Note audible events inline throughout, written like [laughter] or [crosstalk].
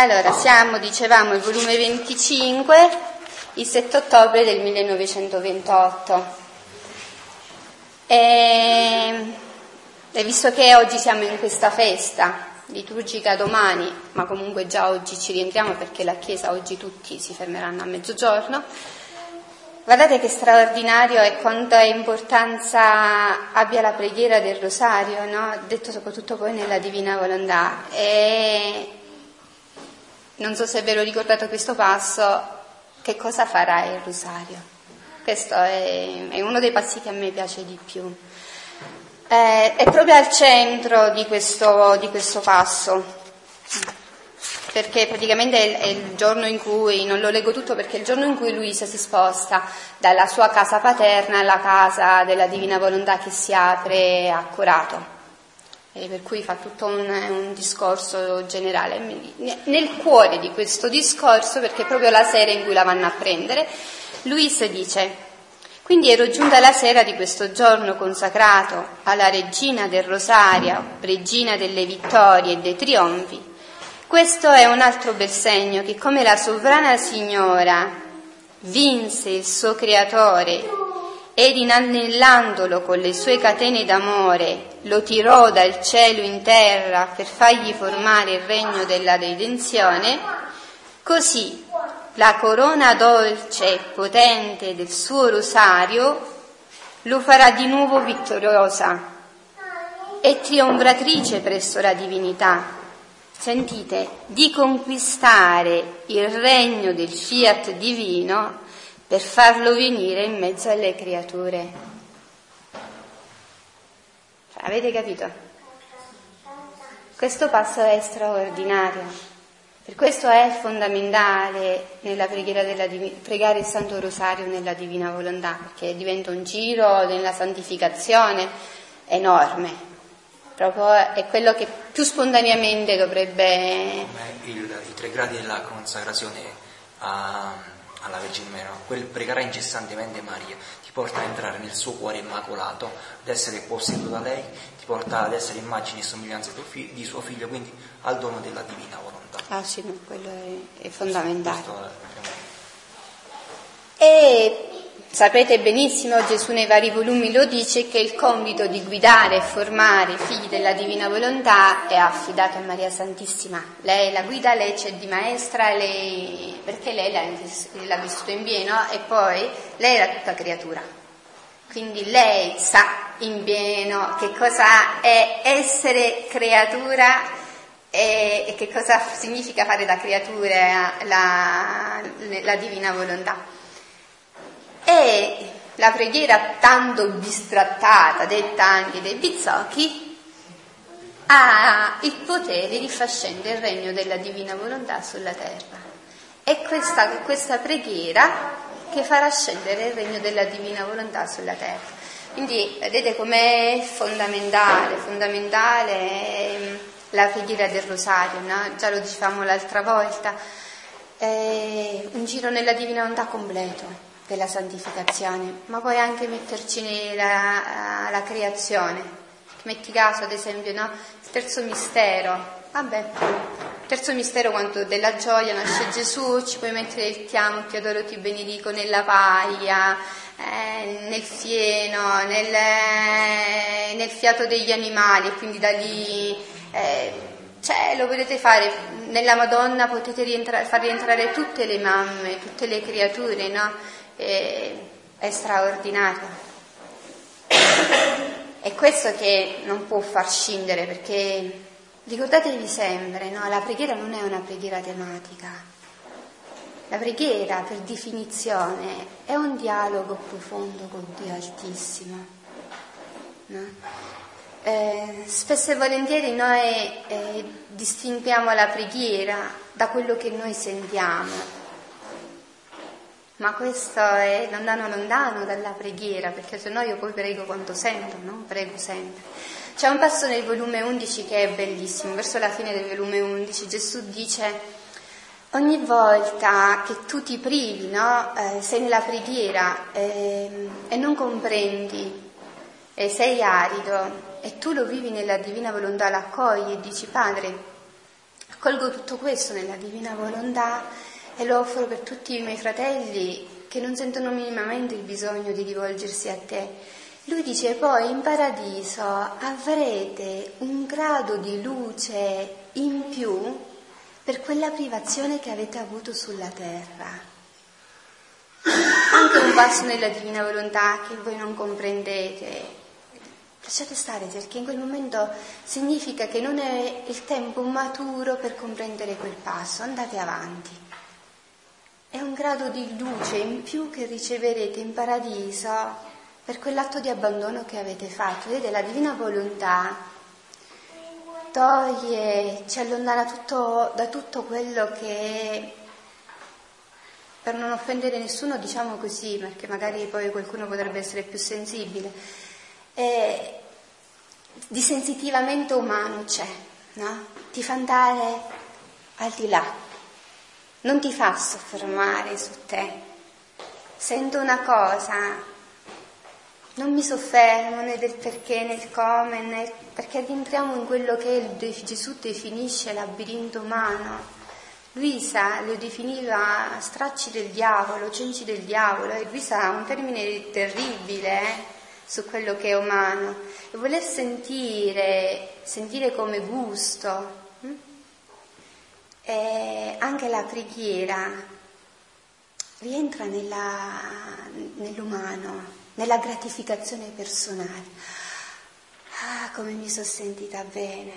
Allora, siamo, dicevamo, il volume 25, il 7 ottobre del 1928. E, e visto che oggi siamo in questa festa liturgica domani, ma comunque già oggi ci rientriamo perché la Chiesa oggi tutti si fermeranno a mezzogiorno, guardate che straordinario e quanta importanza abbia la preghiera del rosario, no? detto soprattutto poi nella Divina Volontà. E non so se ve lo ricordate questo passo, che cosa farà il rosario? Questo è, è uno dei passi che a me piace di più. Eh, è proprio al centro di questo, di questo passo, perché praticamente è, il giorno in cui, non lo leggo tutto perché è il giorno in cui Luisa si sposta dalla sua casa paterna alla casa della Divina Volontà che si apre a Corato per cui fa tutto un, un, discorso generale. Nel cuore di questo discorso, perché è proprio la sera in cui la vanno a prendere, Luisa dice, quindi ero giunta la sera di questo giorno consacrato alla regina del Rosario, regina delle vittorie e dei trionfi. Questo è un altro bel segno che come la sovrana signora vinse il suo creatore ed inanellandolo con le sue catene d'amore lo tirò dal cielo in terra per fargli formare il regno della redenzione, così la corona dolce e potente del suo rosario lo farà di nuovo vittoriosa e trionfatrice presso la divinità. Sentite, di conquistare il regno del fiat divino per farlo venire in mezzo alle creature. Avete capito? Questo passo è straordinario. Per questo è fondamentale nella preghiera della pregare il Santo Rosario nella Divina Volontà, perché diventa un giro nella santificazione enorme. Proprio è quello che più spontaneamente dovrebbe. Come il, i tre gradi della consacrazione a alla Vergine Maria, quel pregare incessantemente Maria ti porta a entrare nel suo cuore immacolato, ad essere posseduto da lei, ti porta ad essere immagine e somiglianza di suo figlio, quindi al dono della divina volontà. Ah sì, no, quello è, è fondamentale. E Sapete benissimo, Gesù nei vari volumi lo dice, che il compito di guidare e formare i figli della Divina Volontà è affidato a Maria Santissima. Lei la guida, lei c'è di maestra, lei, perché lei l'ha, vissuto in pieno e poi lei era tutta creatura. Quindi lei sa in pieno che cosa è essere creatura e, e che cosa significa fare da creatura la, la Divina Volontà. E la preghiera tanto bistrattata, detta anche dei bizzocchi, ha il potere di far scendere il regno della divina volontà sulla terra. È questa, questa preghiera che farà scendere il regno della divina volontà sulla terra. Quindi vedete com'è fondamentale, fondamentale ehm, la preghiera del rosario, no? già lo dicevamo l'altra volta, è un giro nella divina volontà completo della santificazione, ma puoi anche metterci nella la creazione. Metti caso, ad esempio, no? il terzo mistero. Vabbè, il terzo mistero quando della gioia nasce Gesù, ci puoi mettere il ti amo, ti adoro, ti benedico nella paglia, eh, nel fieno, nel, eh, nel, fiato degli animali, quindi da lì... Eh, cioè, lo potete fare, nella Madonna potete rientrare, far rientrare tutte le mamme, tutte le creature, no? È, è straordinario. È questo che non può far scindere perché ricordatevi sempre, no? la preghiera non è una preghiera tematica. La preghiera, per definizione, è un dialogo profondo con Dio Altissimo. No? Eh, spesso e volentieri noi eh, distinguiamo la preghiera da quello che noi sentiamo ma questo è lontano lontano dalla preghiera, perché se no io poi prego quanto sento, non prego sempre. C'è un passo nel volume 11 che è bellissimo, verso la fine del volume 11 Gesù dice ogni volta che tu ti privi, no? eh, sei nella preghiera eh, e non comprendi, e sei arido e tu lo vivi nella divina volontà, l'accogli e dici Padre, Accolgo tutto questo nella divina volontà e lo offro per tutti i miei fratelli che non sentono minimamente il bisogno di rivolgersi a te. Lui dice poi in paradiso avrete un grado di luce in più per quella privazione che avete avuto sulla terra. Anche un passo nella divina volontà che voi non comprendete, lasciate stare perché in quel momento significa che non è il tempo maturo per comprendere quel passo, andate avanti. È un grado di luce in più che riceverete in paradiso per quell'atto di abbandono che avete fatto. Vedete, la divina volontà toglie, ci allontana tutto, da tutto quello che per non offendere nessuno diciamo così, perché magari poi qualcuno potrebbe essere più sensibile, eh, di sensitivamente umano c'è, no? Ti fa andare al di là non ti fa soffermare su te. Sento una cosa, non mi soffermo né del perché né del come, né perché rientriamo in quello che Gesù definisce labirinto umano. Luisa lo definiva stracci del diavolo, cenci del diavolo, e Luisa ha un termine terribile eh, su quello che è umano. E voler sentire, sentire come gusto, eh, anche la preghiera rientra nella, nell'umano, nella gratificazione personale. Ah, come mi sono sentita bene.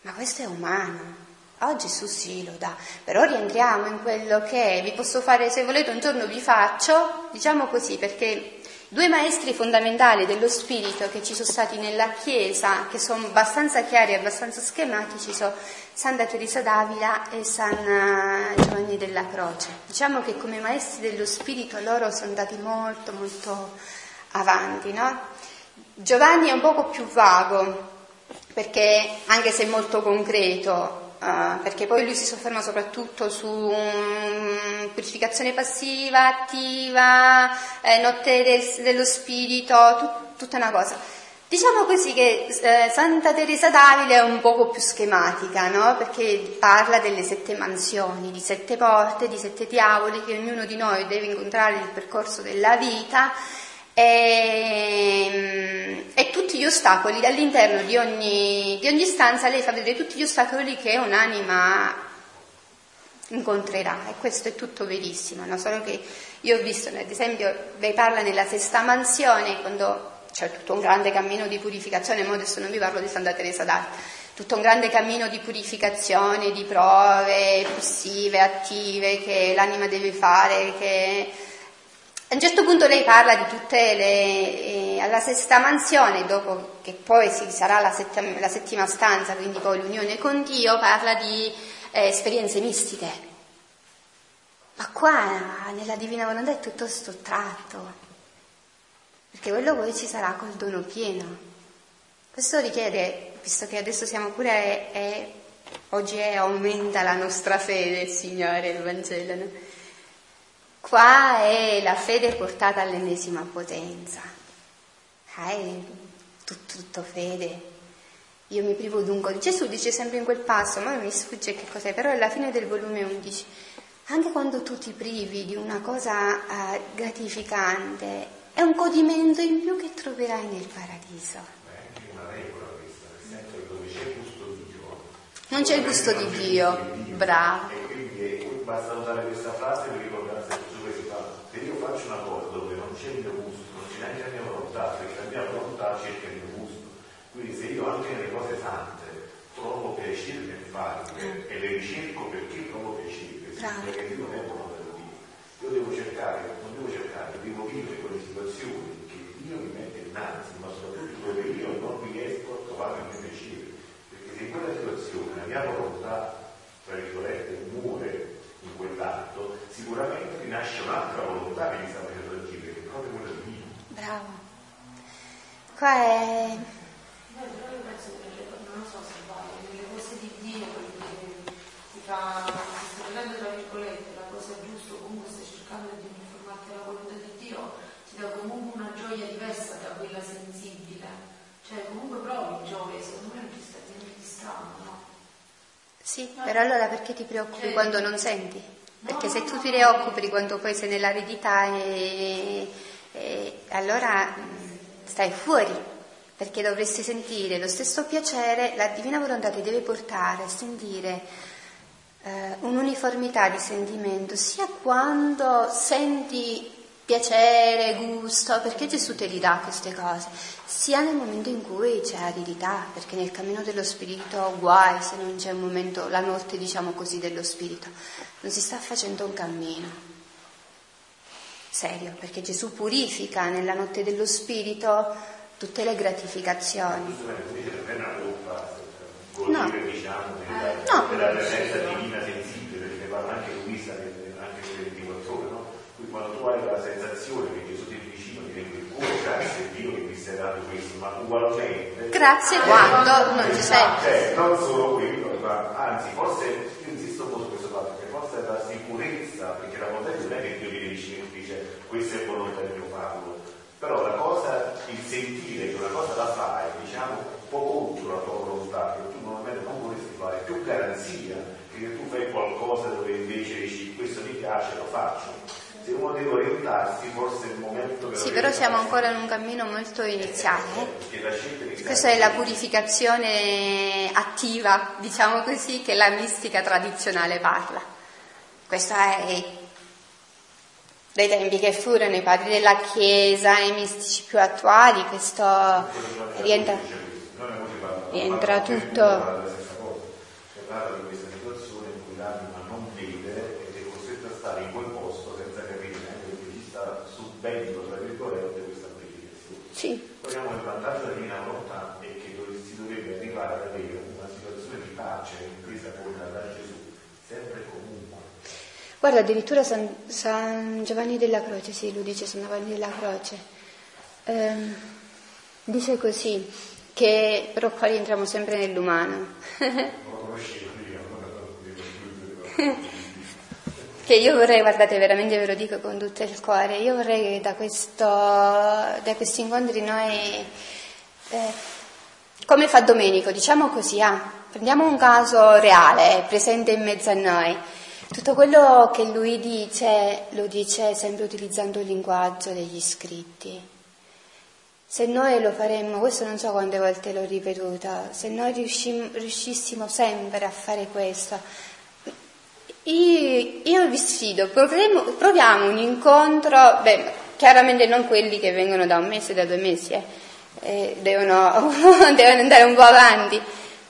Ma questo è umano. Oggi su sì lo dà, però rientriamo in quello che. Vi posso fare, se volete un giorno vi faccio, diciamo così, perché Due maestri fondamentali dello spirito che ci sono stati nella Chiesa, che sono abbastanza chiari e abbastanza schematici, sono Santa Teresa d'Avila e San eh, Giovanni della Croce. Diciamo che come maestri dello spirito loro sono andati molto molto avanti, no? Giovanni è un poco più vago, perché anche se molto concreto, Uh, perché poi lui si sofferma soprattutto su um, purificazione passiva, attiva, eh, notte del, dello spirito, tut, tutta una cosa. Diciamo così che eh, Santa Teresa d'Avila è un poco più schematica, no? perché parla delle sette mansioni, di sette porte, di sette diavoli che ognuno di noi deve incontrare nel percorso della vita e, ehm, e, tutti gli ostacoli all'interno di ogni, di ogni stanza lei fa vedere tutti gli ostacoli che un'anima incontrerà e questo è tutto verissimo, no? solo che io ho visto, ad esempio, lei parla nella sesta mansione, quando c'è tutto un grande cammino di purificazione, ma adesso non vi parlo di Santa Teresa d'Arte, tutto un grande cammino di purificazione, di prove passive, attive che l'anima deve fare, che a un certo punto lei parla di tutte le... Eh, alla sesta mansione, dopo che poi si sarà la, settima, la settima stanza, quindi poi l'unione con Dio, parla di eh, esperienze mistiche. Ma qua nella Divina Volontà è tutto sottratto, perché quello poi ci sarà col dono pieno. Questo richiede, visto che adesso siamo pure, è, oggi è, aumenta la nostra fede, Signore, il Vangelo. No? Qua è la fede portata all'ennesima potenza. È tutto, tutto fede. Io mi privo dunque. Gesù dice sempre in quel passo, ma mi sfugge che cos'è, però alla fine del volume 11, anche quando tu ti privi di una cosa uh, gratificante, è un godimento in più che troverai nel paradiso. È una regola questa, nel senso che dove c'è il gusto di Dio. Non c'è il gusto di Dio, bravo. E quindi basta usare questa frase per ricordarsi faccio una cosa dove non c'è il mio gusto, non c'è neanche la mia volontà, perché la mia volontà cerca il mio gusto. Quindi se io anche nelle cose sante trovo piacere nel farle mm. e le ricerco perché trovo piacere, perché io non è volontà di Dio. Io devo cercare, non devo cercare, devo vivere quelle situazioni che Dio mi mette innanzi, ma soprattutto dove io non riesco a trovare il mio piacere. Perché se in quella situazione la mia volontà, tra virgolette, muore in quell'atto, sicuramente rinasce un'altra volontà che mi sta facendo agire, che è proprio quella di Dio. Bravo. Qua è... io penso che, non so se vale, nelle cose di Dio, perché ti fa, ti sta prendendo tra virgolette la cosa giusta, comunque stai cercando di informarti della volontà di Dio, ti dà comunque una gioia diversa da quella sensibile. Cioè comunque provi gioia, secondo me non ci sta niente di strano, no? Sì, però allora perché ti preoccupi quando non senti? Perché se tu ti preoccupi quando poi sei nell'aridità e, e allora mm, stai fuori, perché dovresti sentire lo stesso piacere, la divina volontà ti deve portare a sentire eh, un'uniformità di sentimento, sia quando senti piacere, gusto, perché Gesù te li dà queste cose, sia nel momento in cui c'è aridità, perché nel cammino dello spirito guai se non c'è un momento, la notte diciamo così dello spirito, non si sta facendo un cammino serio, perché Gesù purifica nella notte dello spirito tutte le gratificazioni. No. Diciamo, no. della presenza divina sensibile, perché parla anche Luisa, anche quelle 24 ore, no? Quindi quando tu hai la sensazione che Gesù ti è vicino, ti rende il cuore, grazie a Dando questo, ma ugualmente. Grazie quando non ci sei. Cioè, non solo quello, ma anzi, forse io insisto un po' su questo fatto, che forse è la sicurezza, perché la volontà non è che Dio viene vicino e dice questa è volontà di mio farlo, però la cosa, il sentire che una cosa la fai, diciamo, un po' contro la tua volontà, che tu normalmente non vorresti fare, più garanzia che tu fai qualcosa dove invece dici questo mi piace, lo faccio se uno deve orientarsi forse è il momento per Sì, però siamo ancora in un cammino molto iniziale. Eh? Questa è la purificazione attiva, diciamo così, che la mistica tradizionale parla. Questo è dai tempi che furono i padri della Chiesa, i mistici più attuali, questo rientra, rientra tutto subendo, tra virgolette, questa purificazione. Sì. Poniamo il vantaggio della divina volontà è che si dovrebbe arrivare ad avere una situazione di pace impresa con da Gesù, sempre e comunque. Guarda, addirittura San, San, Giovanni della Croce, sì, lo dice San Giovanni della Croce, ehm, dice così, che però qua rientriamo sempre nell'umano. [laughs] non lo conoscevo io, non che io vorrei, guardate, veramente ve lo dico con tutto il cuore, io vorrei che da, questo, da questi incontri noi, eh, come fa Domenico, diciamo così, ah, prendiamo un caso reale, presente in mezzo a noi, tutto quello che lui dice lo dice sempre utilizzando il linguaggio degli scritti. Se noi lo faremmo, questo non so quante volte l'ho ripetuto, se noi riuscissimo sempre a fare questo, io, vi sfido, proviamo, proviamo un incontro, beh, chiaramente non quelli che vengono da un mese, da due mesi, eh, eh, devono, [laughs] devono andare un po' avanti,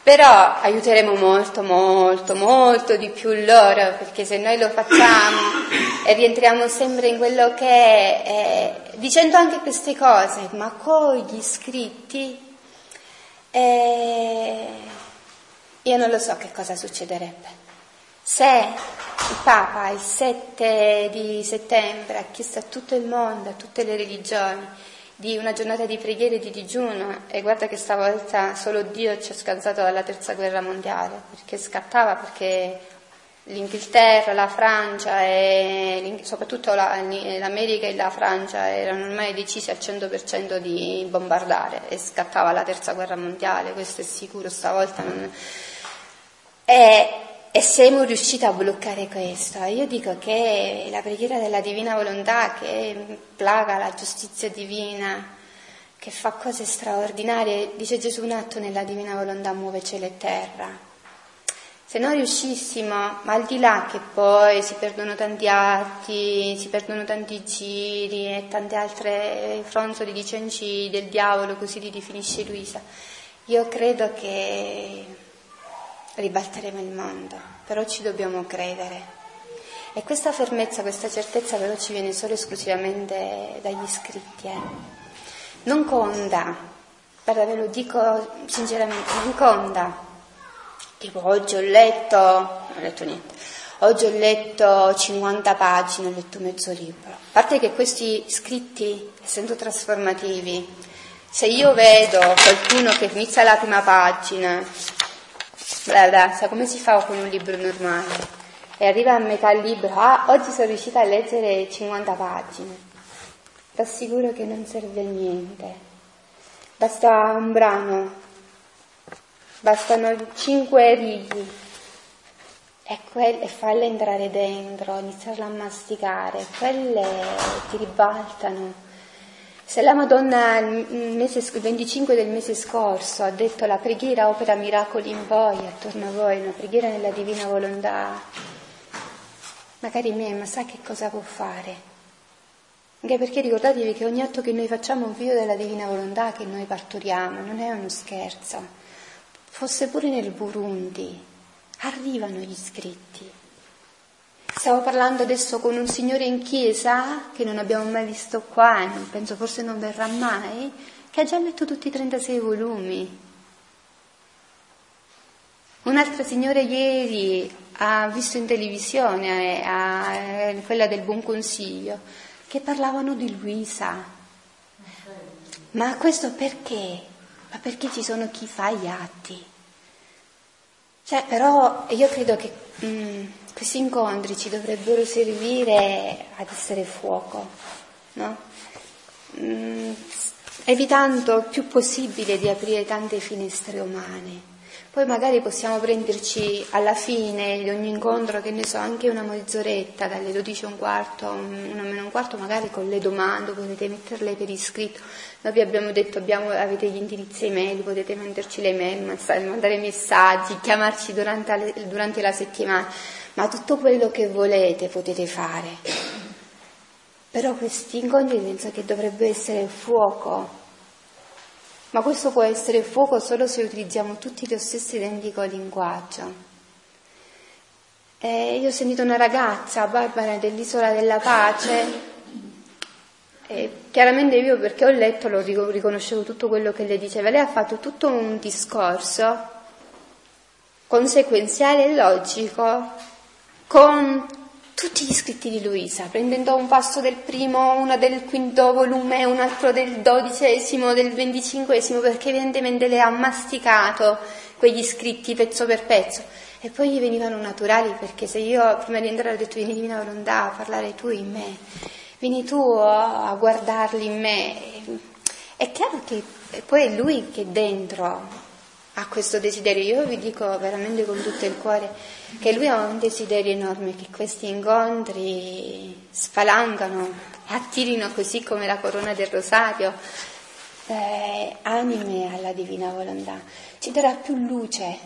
però aiuteremo molto, molto, molto di più loro, perché se noi lo facciamo e rientriamo sempre in quello che è, eh, dicendo anche queste cose, ma con gli iscritti, eh, io non lo so che cosa succederebbe. Se il Papa il 7 di settembre ha chiesto a tutto il mondo, a tutte le religioni, di una giornata di preghiera e di digiuno, e guarda che stavolta solo Dio ci ha scansato dalla terza guerra mondiale, perché scattava, perché l'Inghilterra, la Francia e soprattutto la, l'America e la Francia erano ormai decisi al 100% di bombardare e scattava la terza guerra mondiale, questo è sicuro, stavolta non... E e siamo riusciti a bloccare questo. Io dico che la preghiera della divina volontà che plaga la giustizia divina, che fa cose straordinarie, dice Gesù un atto nella divina volontà muove cielo e terra. Se noi riuscissimo, ma al di là che poi si perdono tanti atti, si perdono tanti giri e tante altre fronzoli di cenci del diavolo, così li definisce Luisa, io credo che ribalteremo il mondo, però ci dobbiamo credere. E questa fermezza, questa certezza però ci viene solo esclusivamente dagli iscritti. Eh. Non conta, guarda ve lo dico sinceramente, non conta. Tipo oggi ho letto, non ho letto niente, oggi ho letto 50 pagine, ho letto mezzo libro. A parte che questi scritti, essendo trasformativi, se io vedo qualcuno che inizia la prima pagina Guarda, sa come si fa con un libro normale? E arriva a metà libro, ah, oggi sono riuscita a leggere 50 pagine. Ti assicuro che non serve a niente. Basta un brano, bastano 5 righe e, quel, e farle entrare dentro, iniziarla a masticare, quelle ti ribaltano. Se la Madonna il, mese, il 25 del mese scorso ha detto la preghiera opera miracoli in voi, attorno a voi, una preghiera nella divina volontà, magari me, ma sa che cosa può fare? Anche perché ricordatevi che ogni atto che noi facciamo è un figlio della divina volontà che noi partoriamo, non è uno scherzo. Fosse pure nel Burundi, arrivano gli iscritti. Stavo parlando adesso con un signore in chiesa che non abbiamo mai visto qua non penso forse non verrà mai, che ha già letto tutti i 36 volumi. Un'altra signora ieri ha visto in televisione, eh, quella del buon consiglio, che parlavano di Luisa. Ma questo perché? Ma perché ci sono chi fa gli atti. Cioè, però io credo che mm, questi incontri ci dovrebbero servire ad essere fuoco, no? Mm, evitando il più possibile di aprire tante finestre umane. Poi magari possiamo prenderci alla fine di ogni incontro, che ne so, anche una mezz'oretta, dalle 12 a un quarto, una meno un quarto, magari con le domande, potete metterle per iscritto. Noi vi abbiamo detto, abbiamo, avete gli indirizzi email, potete mandarci le mail, mandare messaggi, chiamarci durante, durante la settimana, ma tutto quello che volete potete fare. Però questi incontri penso che dovrebbe essere fuoco ma questo può essere fuoco solo se utilizziamo tutti lo stesso identico linguaggio. Eh, io ho sentito una ragazza, Barbara dell'Isola della Pace, e chiaramente io perché ho letto lo riconoscevo tutto quello che lei diceva, lei ha fatto tutto un discorso conseguenziale e logico con tutti gli scritti di Luisa, prendendo un passo del primo, uno del quinto volume, un altro del dodicesimo, del venticinquesimo, perché evidentemente le ha masticato quegli scritti pezzo per pezzo. E poi gli venivano naturali, perché se io prima di entrare ho detto vieni divina volontà a parlare tu in me, vieni tu a guardarli in me. È chiaro che poi è lui che dentro ha questo desiderio. Io vi dico veramente con tutto il cuore che lui ha un desiderio enorme che questi incontri spalancano, attirino così come la corona del rosario eh, anime alla divina volontà. Ci darà più luce,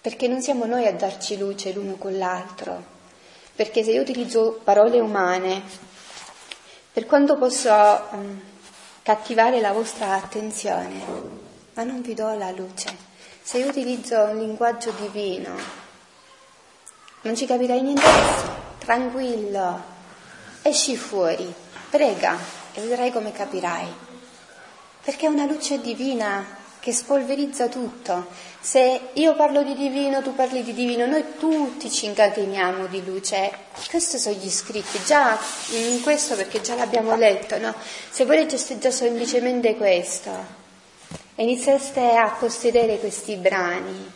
perché non siamo noi a darci luce l'uno con l'altro. Perché se io utilizzo parole umane, per quanto posso um, cattivare la vostra attenzione, ma non vi do la luce. Se io utilizzo un linguaggio divino, non ci capirai niente adesso. Tranquillo, esci fuori, prega e vedrai come capirai. Perché è una luce divina che spolverizza tutto. Se io parlo di divino, tu parli di divino, noi tutti ci incateniamo di luce. Questi sono gli scritti, già in questo perché già l'abbiamo letto, no? Se voi leggeste già semplicemente questo, e iniziaste a possedere questi brani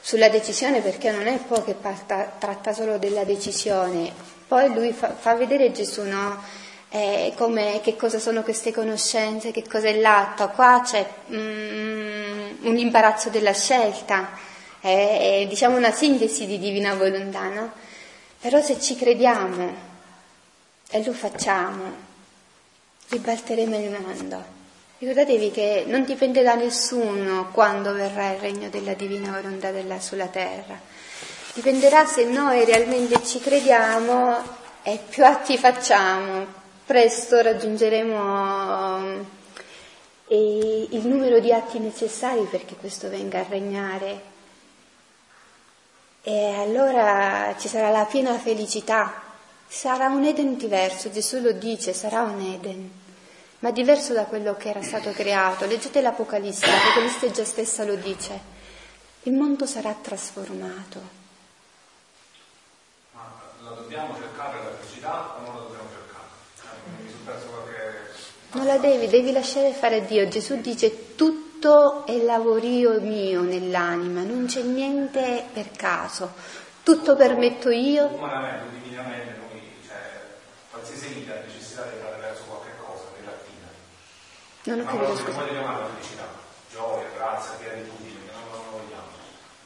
sulla decisione perché non è poi che parta, tratta solo della decisione, poi lui fa, fa vedere Gesù no? eh, che cosa sono queste conoscenze, che cosa è l'atto, qua c'è mm, un imbarazzo della scelta, è, è diciamo una sintesi di divina volontà, no? però se ci crediamo e lo facciamo, ribalteremo il mondo. Ricordatevi che non dipende da nessuno quando verrà il regno della divina volontà della, sulla terra. Dipenderà se noi realmente ci crediamo e più atti facciamo, presto raggiungeremo eh, il numero di atti necessari perché questo venga a regnare. E allora ci sarà la piena felicità, sarà un Eden diverso, Gesù lo dice, sarà un Eden ma diverso da quello che era stato creato. Leggete l'Apocalisse, l'Apocalisse già stessa lo dice. Il mondo sarà trasformato. Ma la dobbiamo cercare la felicità o non la dobbiamo cercare? Non la devi, devi lasciare fare Dio. Gesù dice tutto è lavorio mio nell'anima, non c'è niente per caso, tutto permetto io. Umanamente, divinamente, noi, cioè, qualsiasi vita necessità di fare non ho capito, scusa. Come chiamare la felicità? Gioia, grazia, gratitudine, che non lo vogliamo.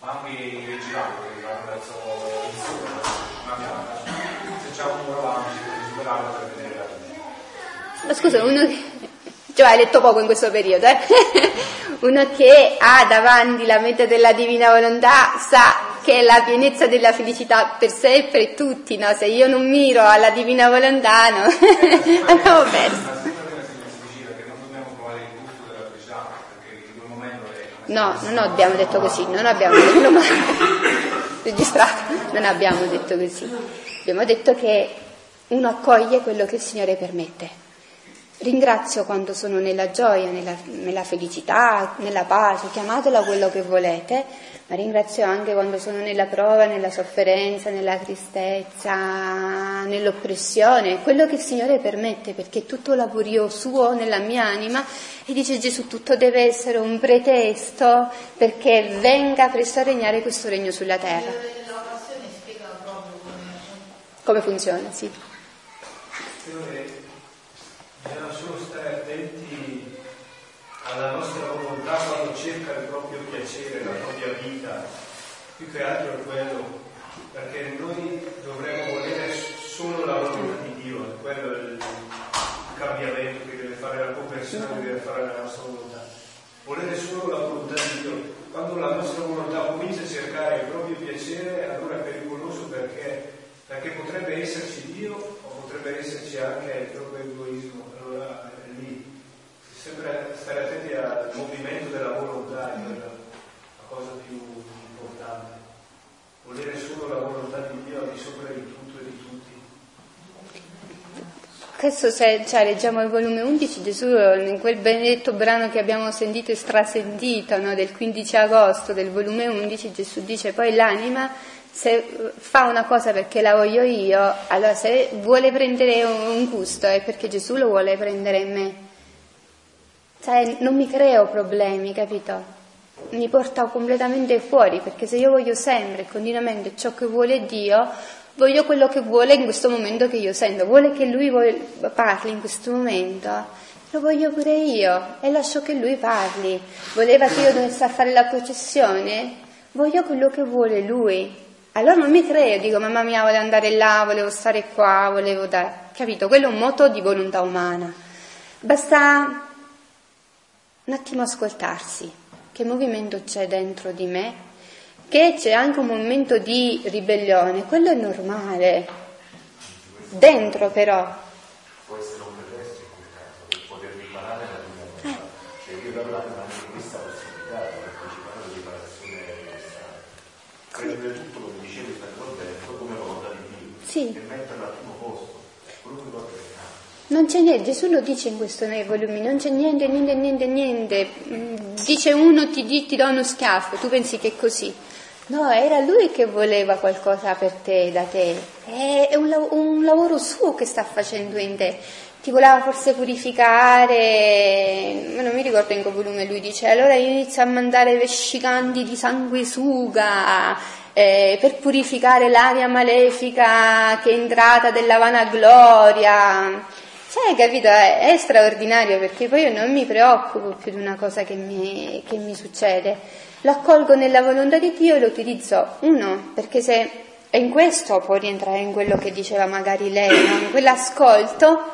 ma anche i vigilanti che vanno verso il sole, una pianta. Se c'è un muro avanti, può superarlo per vedere la luce. Ma scusa, uno che... Cioè, hai letto poco in questo periodo, eh? [laughs] Uno che ha davanti la meta della divina volontà sa che è la pienezza della felicità per sé e per tutti, no? Se io non miro alla divina volontà, no? [laughs] Abbiamo perso. No, non abbiamo detto così, non abbiamo detto [laughs] mai. Registrato, non abbiamo detto così. Abbiamo detto che uno accoglie quello che il Signore permette. Ringrazio quando sono nella gioia, nella, nella, felicità, nella pace, chiamatela quello che volete, ma ringrazio anche quando sono nella prova, nella sofferenza, nella tristezza, nell'oppressione, quello che il Signore permette, perché tutto lavorio suo nella mia anima e dice Gesù tutto deve essere un pretesto perché venga presto a regnare questo regno sulla terra. Come funziona, sì. Bisogna solo stare attenti alla nostra volontà quando cerca il proprio piacere, la propria vita, più che altro è quello, perché noi dovremmo volere solo la volontà di Dio, è quello il cambiamento che deve fare la conversione, che deve fare la nostra volontà. Volere solo la volontà di Dio. Quando la nostra volontà comincia a cercare il proprio piacere, allora è pericoloso perché, perché potrebbe esserci Dio o potrebbe esserci anche il proprio egoismo allora lì sempre stare attenti al movimento della volontà è la, cosa più importante. Volere solo la volontà di Dio al di sopra di tutto e di tutti. Questo se cioè, leggiamo il volume 11, Gesù in quel benedetto brano che abbiamo sentito e strasentito no, del 15 agosto del volume 11, Gesù dice poi l'anima se fa una cosa perché la voglio io, allora se vuole prendere un gusto è perché Gesù lo vuole prendere in me. Cioè, non mi creo problemi, capito? Mi porta completamente fuori, perché se io voglio sempre e continuamente ciò che vuole Dio, voglio quello che vuole in questo momento che io sento. Vuole che Lui parli in questo momento, lo voglio pure io e lascio che Lui parli. Voleva che io dovessi fare la processione? Voglio quello che vuole Lui. Allora non mi creo, dico mamma mia volevo andare là, volevo stare qua, volevo dare, capito? Quello è un moto di volontà umana. Basta un attimo ascoltarsi, che movimento c'è dentro di me, che c'è anche un momento di ribellione, quello è normale. Dentro però. Può essere un pretesto in quel caso, per poter riparare la volontà. Cioè io do anche questa possibilità di partecipare alla riparazione universale. Prendere tutto come dicevi stato Roberto come volontà di Dio sì. e metterla al primo posto, qualunque cosa che non c'è niente, Gesù lo dice in questo nei volumi, non c'è niente, niente, niente, niente. Mm, dice uno ti, ti do uno schiaffo, tu pensi che è così. No, era lui che voleva qualcosa per te, da te. È un, un lavoro suo che sta facendo in te. Ti voleva forse purificare, ma non mi ricordo in che volume lui dice, allora inizia a mandare vescicanti di sanguisuga eh, per purificare l'aria malefica che è entrata della vanagloria. Cioè, capito, è, è, straordinario perché poi io non mi preoccupo più di una cosa che mi, che mi succede. Lo accolgo nella volontà di Dio e lo utilizzo, uno, perché se è in questo può rientrare in quello che diceva magari lei, no? in quell'ascolto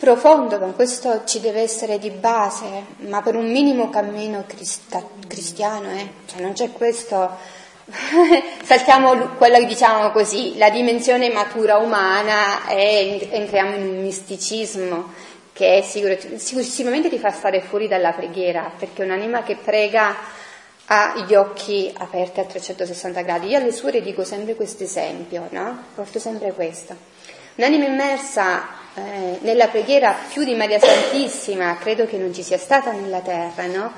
profondo, ma questo ci deve essere di base, ma per un minimo cammino crista, cristiano, eh? cioè non c'è questo [laughs] saltiamo quello che diciamo così, la dimensione matura umana e entriamo in un misticismo che sicur- sicuramente ti fa stare fuori dalla preghiera, perché un'anima che prega ha gli occhi aperti a 360 gradi. Io alle suore dico sempre questo esempio, no? Porto sempre questo. Un'anima immersa eh, nella preghiera più di Maria Santissima, credo che non ci sia stata nella terra, no?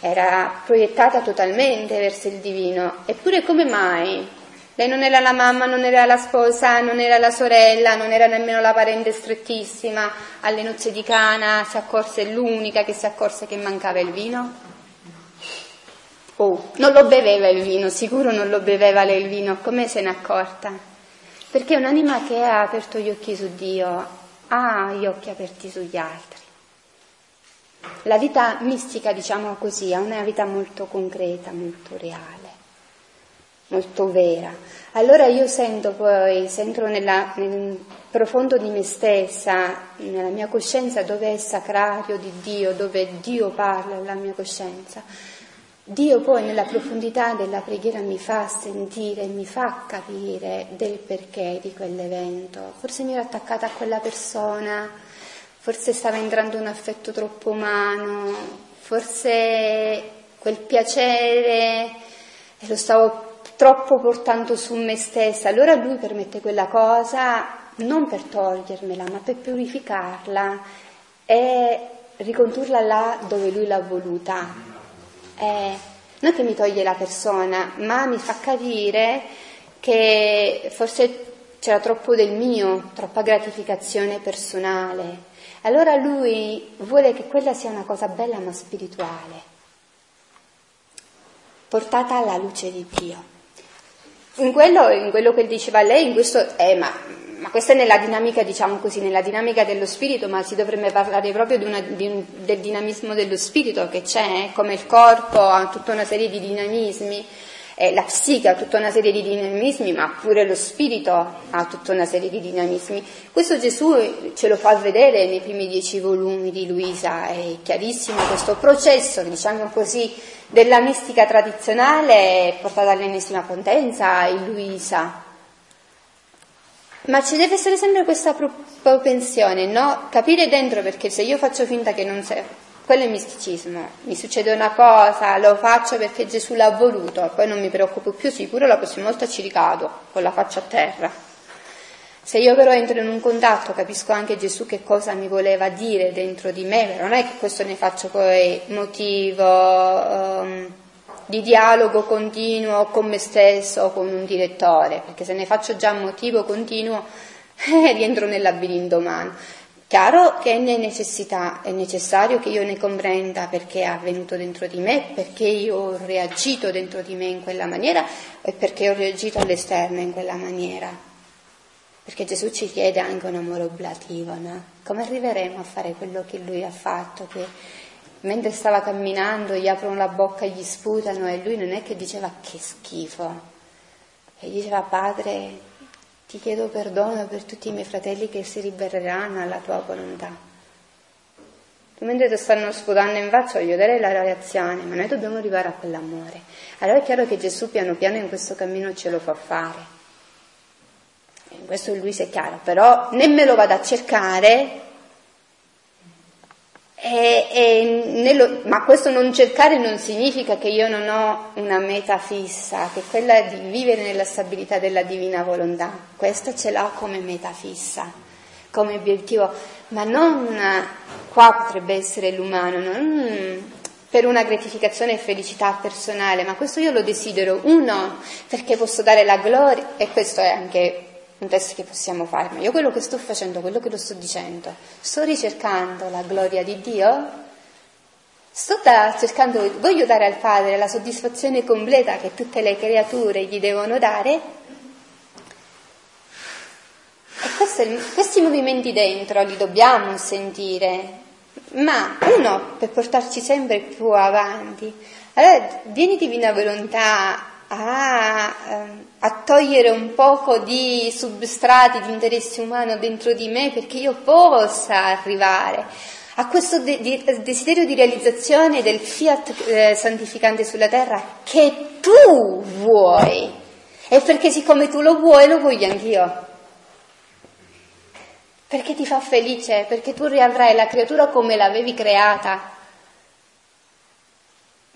Era proiettata totalmente verso il divino. Eppure come mai? Lei non era la mamma, non era la sposa, non era la sorella, non era nemmeno la parente strettissima. Alle nozze di Cana si accorse l'unica che si accorse che mancava il vino. Oh, non lo beveva il vino, sicuro non lo beveva lei il vino, come se n'è accorta? Perché un'anima che ha aperto gli occhi su Dio ha gli occhi aperti sugli altri. La vita mistica, diciamo così, è una vita molto concreta, molto reale. molto vera. Allora io sento poi, sento nella, nel profondo di me stessa, nella mia coscienza dove è il sacrario di Dio, dove Dio parla alla mia coscienza. Dio poi nella profondità della preghiera mi fa sentire, mi fa capire del perché di quell'evento. Forse mi ero attaccata a quella persona, forse stava entrando un affetto troppo umano, forse quel piacere lo stavo troppo portando su me stessa. Allora lui permette quella cosa non per togliermela, ma per purificarla e ricondurla là dove lui l'ha voluta. Eh, non che mi toglie la persona, ma mi fa capire che forse c'era troppo del mio, troppa gratificazione personale. Allora lui vuole che quella sia una cosa bella ma spirituale, portata alla luce di Dio. In quello, in quello che diceva lei, in questo, eh, ma, ma, questa è nella dinamica, diciamo così, nella dinamica dello spirito, ma si dovrebbe parlare proprio di una, di un, del dinamismo dello spirito che c'è, eh, come il corpo ha tutta una serie di dinamismi eh, la psiche ha tutta una serie di dinamismi, ma pure lo spirito ha tutta una serie di dinamismi. Questo Gesù ce lo fa vedere nei primi dieci volumi di Luisa, è chiarissimo questo processo, diciamo così, della mistica tradizionale portata all'ennesima potenza in Luisa. Ma ci deve essere sempre questa propensione, no? Capire dentro perché se io faccio finta che non sei quello è misticismo. Mi succede una cosa, lo faccio perché Gesù l'ha voluto, poi non mi preoccupo più, sicuro la prossima volta ci ricado con la faccia a terra. Se io però entro in un contatto, capisco anche Gesù che cosa mi voleva dire dentro di me, non è che questo ne faccio poi motivo um, di dialogo continuo con me stesso o con un direttore, perché se ne faccio già motivo continuo [laughs] rientro nel labirinto umano. Chiaro che è necessità, è necessario che io ne comprenda perché è avvenuto dentro di me, perché io ho reagito dentro di me in quella maniera e perché ho reagito all'esterno in quella maniera. Perché Gesù ci chiede anche un amore oblativo, no? Come arriveremo a fare quello che lui ha fatto? Che mentre stava camminando gli aprono la bocca e gli sputano e lui non è che diceva che schifo, e diceva Padre ti chiedo perdono per tutti i miei fratelli che si ribelleranno alla tua volontà. Mentre ti stanno sputando in faccia voglio dare la reazione, ma noi dobbiamo arrivare a quell'amore. Allora è chiaro che Gesù piano piano in questo cammino ce lo fa fare. In questo lui è chiaro, però né me lo vado a cercare e, e nello, ma questo non cercare non significa che io non ho una meta fissa, che quella di vivere nella stabilità della divina volontà. Questa ce l'ho come meta fissa, come obiettivo, ma non qua potrebbe essere l'umano, non per una gratificazione e felicità personale, ma questo io lo desidero, uno, perché posso dare la gloria, e questo è anche un test che possiamo fare, ma io quello che sto facendo, quello che lo sto dicendo, sto ricercando la gloria di Dio? Sto cercando, voglio dare al Padre la soddisfazione completa che tutte le creature gli devono dare? E questi, questi movimenti dentro li dobbiamo sentire, ma uno per portarci sempre più avanti. Allora, vieni divina volontà a, ehm, a, togliere un poco di substrati di interesse umano dentro di me perché io possa arrivare a questo de- de- desiderio di realizzazione del fiat eh, santificante sulla terra che tu vuoi. E perché siccome tu lo vuoi, lo voglio anch'io. Perché ti fa felice, perché tu riavrai la creatura come l'avevi creata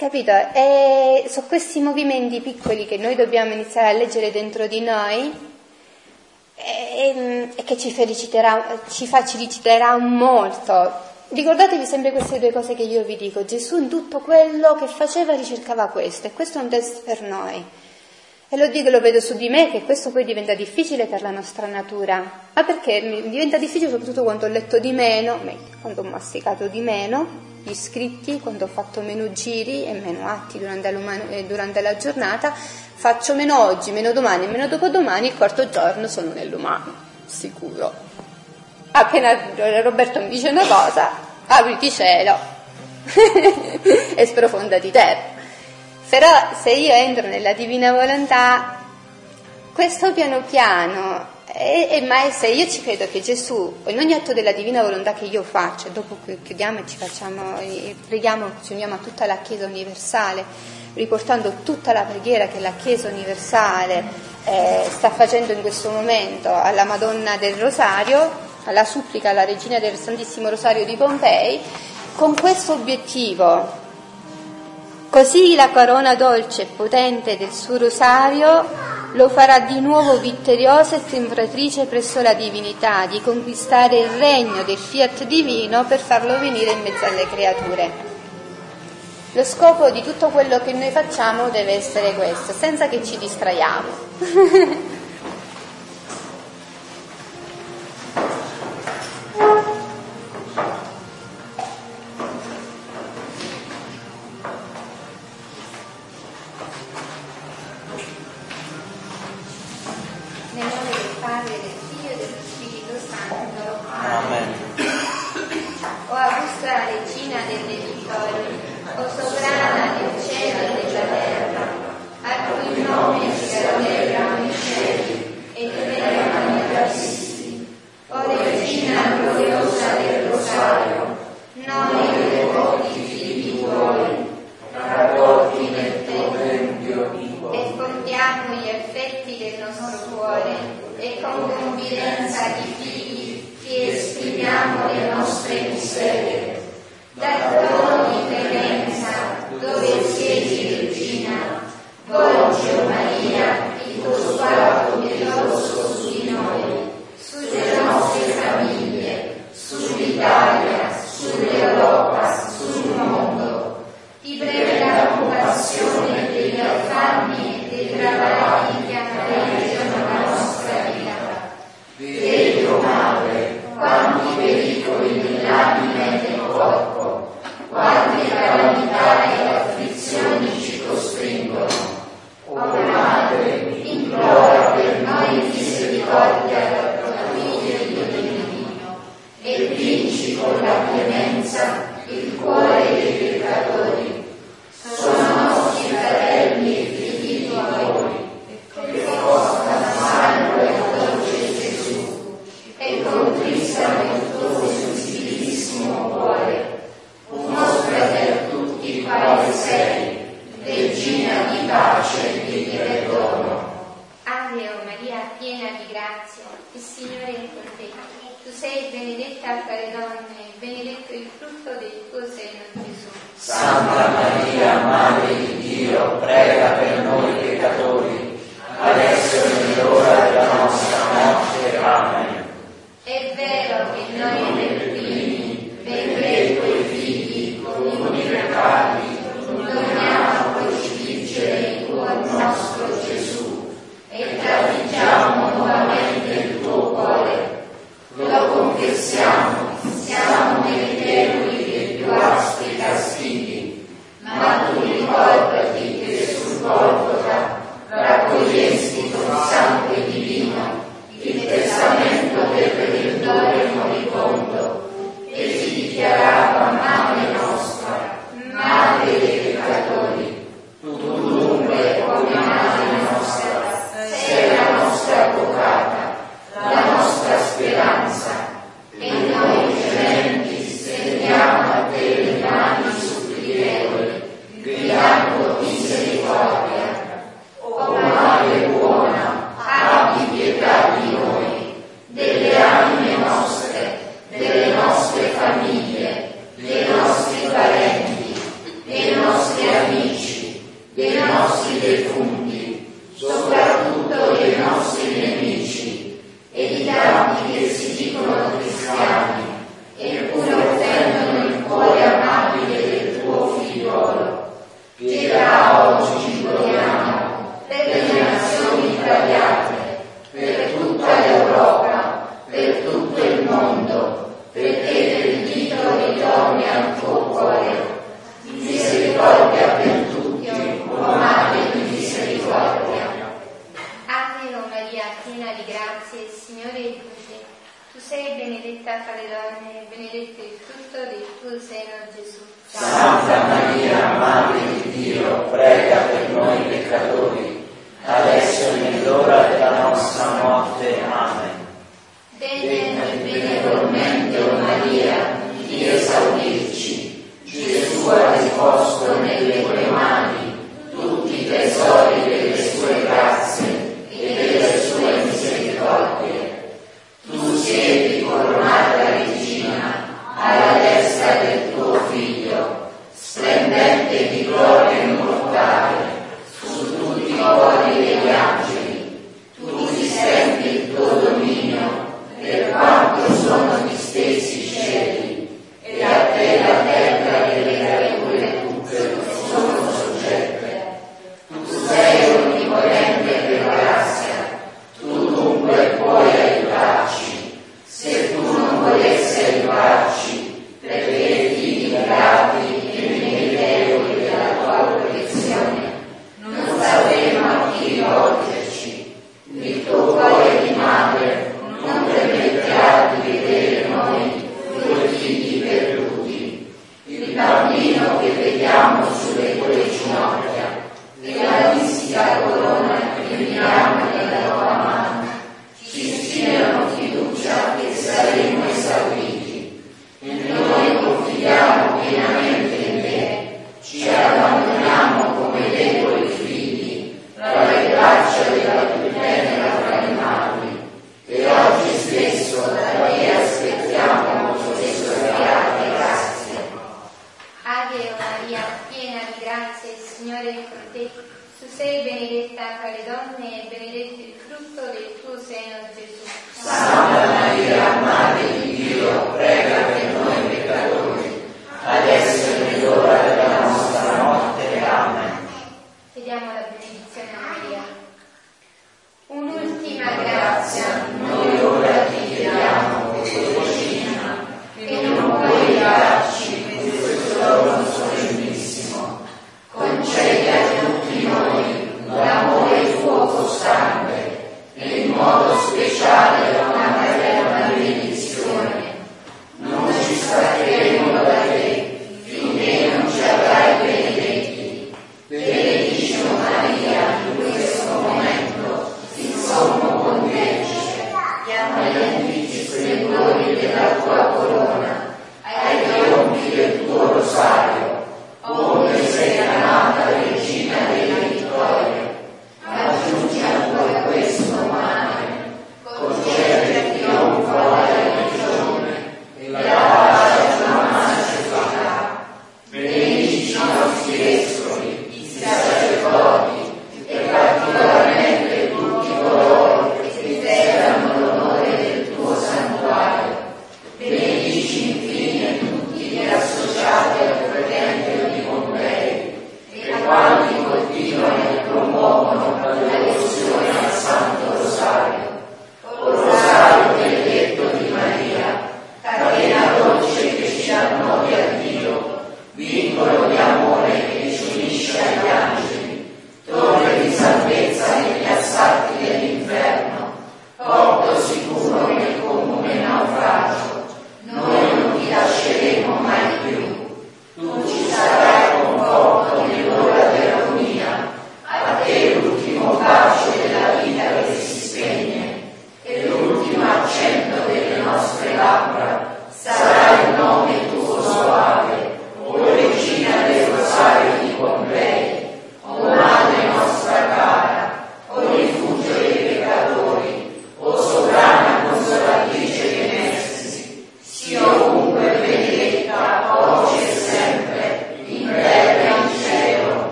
Capito? E sono questi movimenti piccoli che noi dobbiamo iniziare a leggere dentro di noi e, e che ci, ci faciliterà molto. Ricordatevi sempre queste due cose che io vi dico. Gesù in tutto quello che faceva ricercava questo e questo è un test per noi. E lo dico, lo vedo su di me, che questo poi diventa difficile per la nostra natura. Ma perché diventa difficile soprattutto quando ho letto di meno, quando ho masticato di meno, gli iscritti, quando ho fatto meno giri e meno atti durante eh, durante la giornata, faccio meno oggi, meno domani e meno dopodomani, il quarto giorno sono nell'umano, sicuro. Appena Roberto mi dice una cosa, apriti cielo [laughs] e sprofondati terra. Però se io entro nella divina volontà, questo piano piano, e, e, ma se io ci credo che Gesù, in ogni atto della divina volontà che io faccio, dopo chiudiamo e ci facciamo, preghiamo, ci uniamo a tutta la Chiesa universale, riportando tutta la preghiera che la Chiesa universale eh, sta facendo in questo momento alla Madonna del Rosario, alla supplica alla Regina del Santissimo Rosario di Pompei, con questo obiettivo. Così la corona dolce e potente del suo rosario lo farà di nuovo vittoriosa e sembratrice presso la divinità, di conquistare il regno del fiat divino per farlo venire in mezzo alle creature. Lo scopo di tutto quello che noi facciamo deve essere questo, senza che ci distraiamo. [laughs]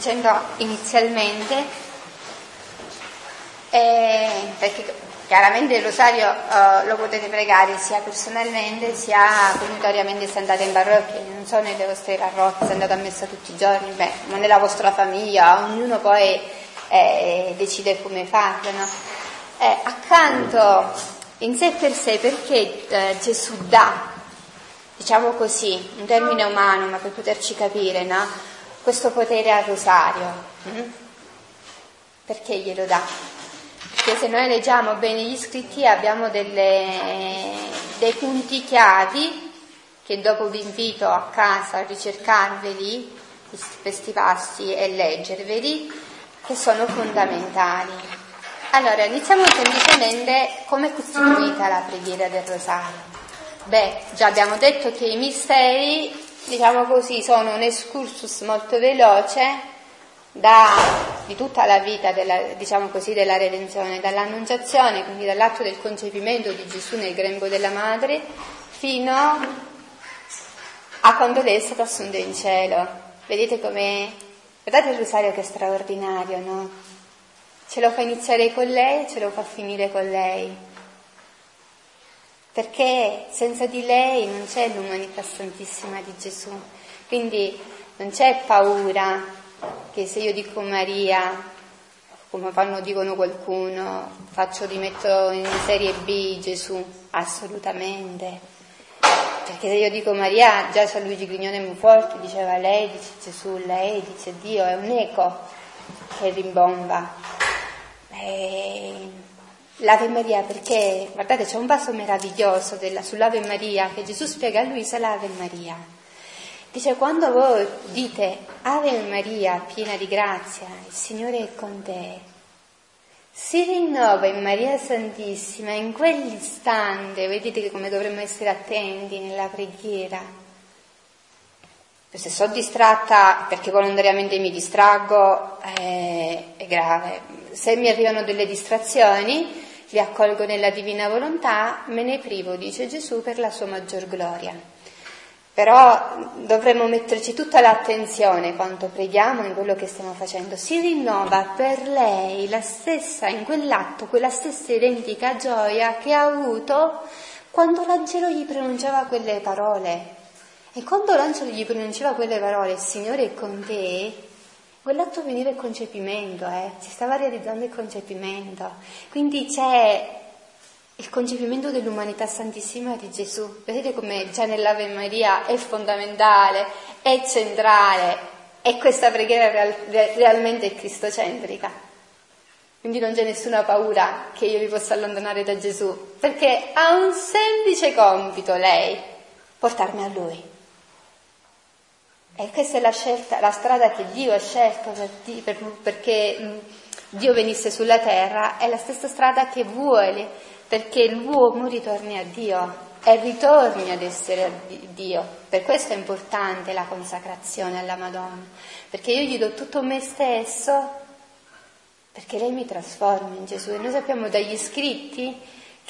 dicendo inizialmente, eh, perché chiaramente il rosario uh, lo potete pregare sia personalmente sia comunitariamente se andate in parrocchia, non so nelle vostre parrocchie, se andate a messa tutti i giorni, beh, ma nella vostra famiglia, ognuno poi eh, decide come farlo. No? Eh, accanto in sé per sé perché eh, Gesù dà, diciamo così, un termine umano, ma per poterci capire, no? Questo potere al rosario. Mm? Perché glielo dà? Perché se noi leggiamo bene gli scritti abbiamo delle, dei punti chiavi che dopo vi invito a casa a ricercarveli, questi passi e leggerveli, che sono fondamentali. Allora, iniziamo semplicemente come è costituita la preghiera del rosario. Beh, già abbiamo detto che i misteri, diciamo così, sono un excursus molto veloce da, di tutta la vita della, diciamo così, della redenzione, dall'annunciazione, quindi dall'atto del concepimento di Gesù nel grembo della madre, fino a quando lei è stata assunta in cielo. Vedete come, guardate il rosario che è straordinario, no? Ce lo fa iniziare con lei, ce lo fa finire con lei. Perché senza di lei non c'è l'umanità santissima di Gesù. Quindi non c'è paura, che se io dico Maria, come fanno, dicono qualcuno, faccio, rimetto in serie B Gesù, assolutamente. Perché se io dico Maria, già San Luigi Grignone Monforte diceva lei, dice Gesù, lei dice Dio, è un eco che rimbomba. E L'Ave Maria perché, guardate, c'è un passo meraviglioso della, sull'Ave Maria che Gesù spiega a Luisa l'Ave Maria. Dice, quando voi dite Ave Maria, piena di grazia, il Signore è con te, si rinnova in Maria Santissima in quell'istante, vedete come dovremmo essere attenti nella preghiera. Se sono distratta perché volontariamente mi distraggo, eh, è grave. Se mi arrivano delle distrazioni, li accolgo nella divina volontà, me ne privo, dice Gesù, per la sua maggior gloria. Però dovremmo metterci tutta l'attenzione quando preghiamo in quello che stiamo facendo. Si rinnova per lei la stessa, in quell'atto, quella stessa identica gioia che ha avuto quando l'angelo gli pronunciava quelle parole. E quando l'angelo gli pronunciava quelle parole, il Signore è con te, quell'atto veniva il concepimento, eh? si stava realizzando il concepimento. Quindi c'è il concepimento dell'umanità santissima di Gesù. Vedete come già nell'Ave Maria è fondamentale, è centrale e questa preghiera real, realmente è cristocentrica. Quindi non c'è nessuna paura che io vi possa allontanare da Gesù, perché ha un semplice compito lei, portarmi a Lui. E questa è la, scelta, la strada che Dio ha scelto per, per, perché Dio venisse sulla terra, è la stessa strada che vuole perché l'uomo ritorni a Dio e ritorni ad essere Dio. Per questo è importante la consacrazione alla Madonna, perché io gli do tutto me stesso, perché lei mi trasforma in Gesù. E noi sappiamo dagli scritti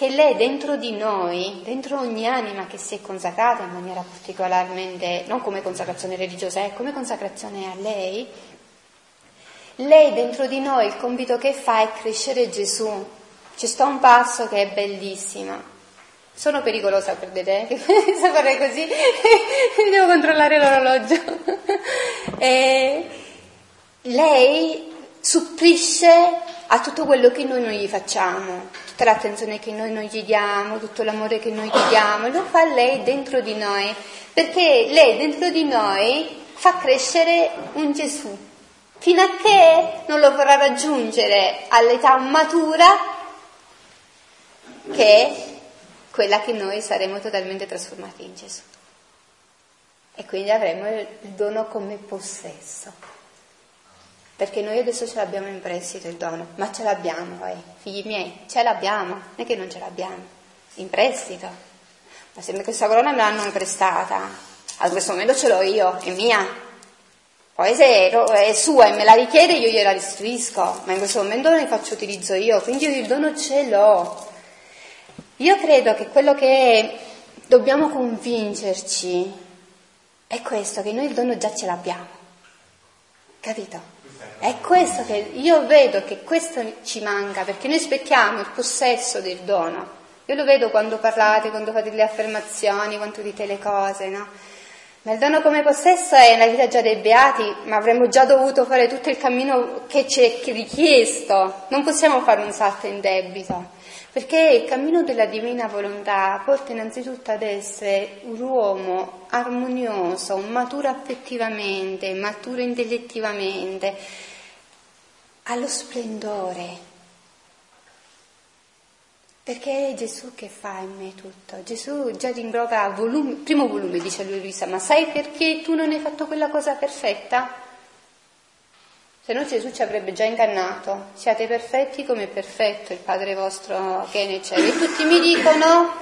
che lei dentro di noi, dentro ogni anima che si è consacrata in maniera particolarmente, non come consacrazione religiosa, è come consacrazione a lei, lei dentro di noi il compito che fa è crescere Gesù, ci sta un passo che è bellissimo. Sono pericolosa, credete? Che [laughs] se farei così [laughs] devo controllare l'orologio. [laughs] e lei supplisce a tutto quello che noi non gli facciamo, tutta l'attenzione che noi non gli diamo, tutto l'amore che noi gli diamo, lo fa lei dentro di noi, perché lei dentro di noi fa crescere un Gesù, fino a che non lo farà raggiungere all'età matura che è quella che noi saremo totalmente trasformati in Gesù. E quindi avremo il dono come possesso. Perché noi adesso ce l'abbiamo in prestito il dono, ma ce l'abbiamo, eh, figli miei, ce l'abbiamo, non è che non ce l'abbiamo, in prestito. Ma se questa corona me l'hanno prestata, a questo momento ce l'ho io, è mia. Poi se è sua e me la richiede io gliela restituisco, ma in questo momento ne faccio utilizzo io, quindi io il dono ce l'ho. Io credo che quello che dobbiamo convincerci è questo, che noi il dono già ce l'abbiamo. Capito? È questo che io vedo che questo ci manca, perché noi aspettiamo il possesso del dono. Io lo vedo quando parlate, quando fate le affermazioni, quando dite le cose, no? Ma il dono come possesso è la vita già dei beati, ma avremmo già dovuto fare tutto il cammino che ci è richiesto. Non possiamo fare un salto in debito, perché il cammino della divina volontà porta innanzitutto ad essere un uomo armonioso, maturo affettivamente, maturo intellettivamente, allo splendore. Perché è Gesù che fa in me tutto. Gesù già rimbroga volume, primo volume, dice lui Luisa, ma sai perché tu non hai fatto quella cosa perfetta? Se no Gesù ci avrebbe già ingannato. Siate perfetti come è perfetto il Padre vostro che è nei cieli. E tutti mi dicono,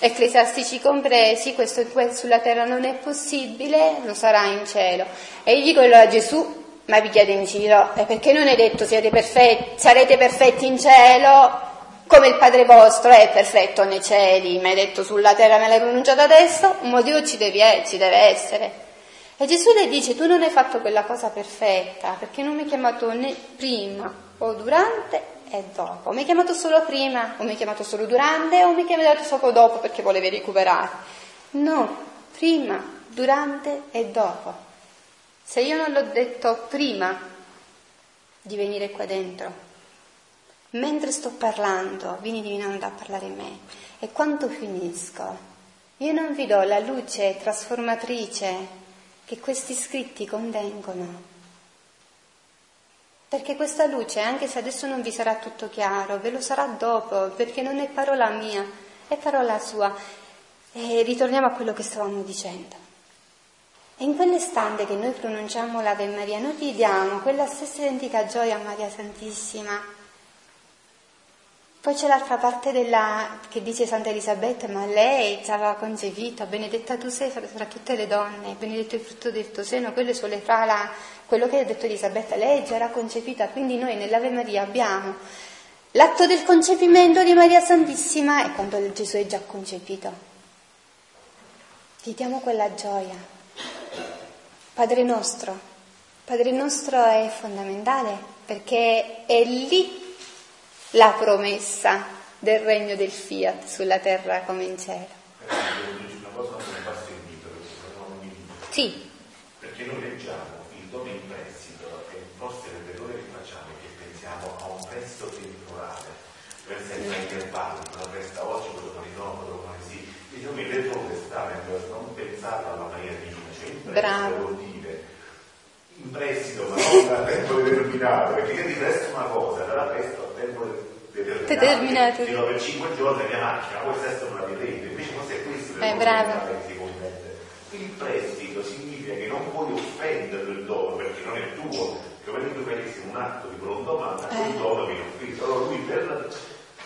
ecclesiastici compresi, questo sulla terra non è possibile, lo sarà in cielo. E io dico allora Gesù, ma vi chiede in giro, e perché non hai detto siete perfetti, sarete perfetti in cielo come il Padre vostro è perfetto nei cieli, mi hai detto sulla terra, me l'hai pronunciato adesso, un motivo ci, devi, ci deve essere. E Gesù le dice, tu non hai fatto quella cosa perfetta, perché non mi hai chiamato né prima o durante e dopo. Mi hai chiamato solo prima, o mi hai chiamato solo durante, o mi hai chiamato solo dopo perché volevi recuperare. No, prima, durante e dopo. Se io non l'ho detto prima di venire qua dentro, mentre sto parlando, vieni divinando a parlare in me, e quando finisco, io non vi do la luce trasformatrice che questi scritti contengono. Perché questa luce, anche se adesso non vi sarà tutto chiaro, ve lo sarà dopo, perché non è parola mia, è parola sua. E ritorniamo a quello che stavamo dicendo. E in quell'istante che noi pronunciamo l'Ave Maria, noi gli diamo quella stessa identica gioia a Maria Santissima. Poi c'è l'altra parte della, che dice Santa Elisabetta, ma lei ci aveva concepito, benedetta tu sei fra, fra, tutte le donne, benedetto il frutto del tuo seno, quello sulle fra la, quello che ha detto Elisabetta, lei già era concepita, quindi noi nell'Ave Maria abbiamo l'atto del concepimento di Maria Santissima e quando Gesù è già concepito. Gli diamo quella gioia. Padre nostro. Padre nostro è fondamentale perché è lì la promessa del regno del fiat sulla terra come in cielo. Una cosa non mi passa in vita, Sì. Perché noi leggiamo il dono in prestito e forse l'errore che facciamo è che pensiamo a un prestito temporale, per esempio ai verbali, non resta oggi, quello domani no, quello domani sì. Diciamo il retro testamento non pensare alla maniera divina, cioè il prestito Bravo. dire in prestito ma non a tempo determinato, perché io ti presto una cosa, te la presto a tempo determinato. Determinato. Dico per 5 giorni la mia macchina, poi stesso non la vedete, invece forse è questo Eh, che bravo. si comprende. Il prestito significa che non puoi offendere il dono perché non è tuo, che quello tu facessi un atto di prontomanda, Eh. il dono viene offeso. Allora lui per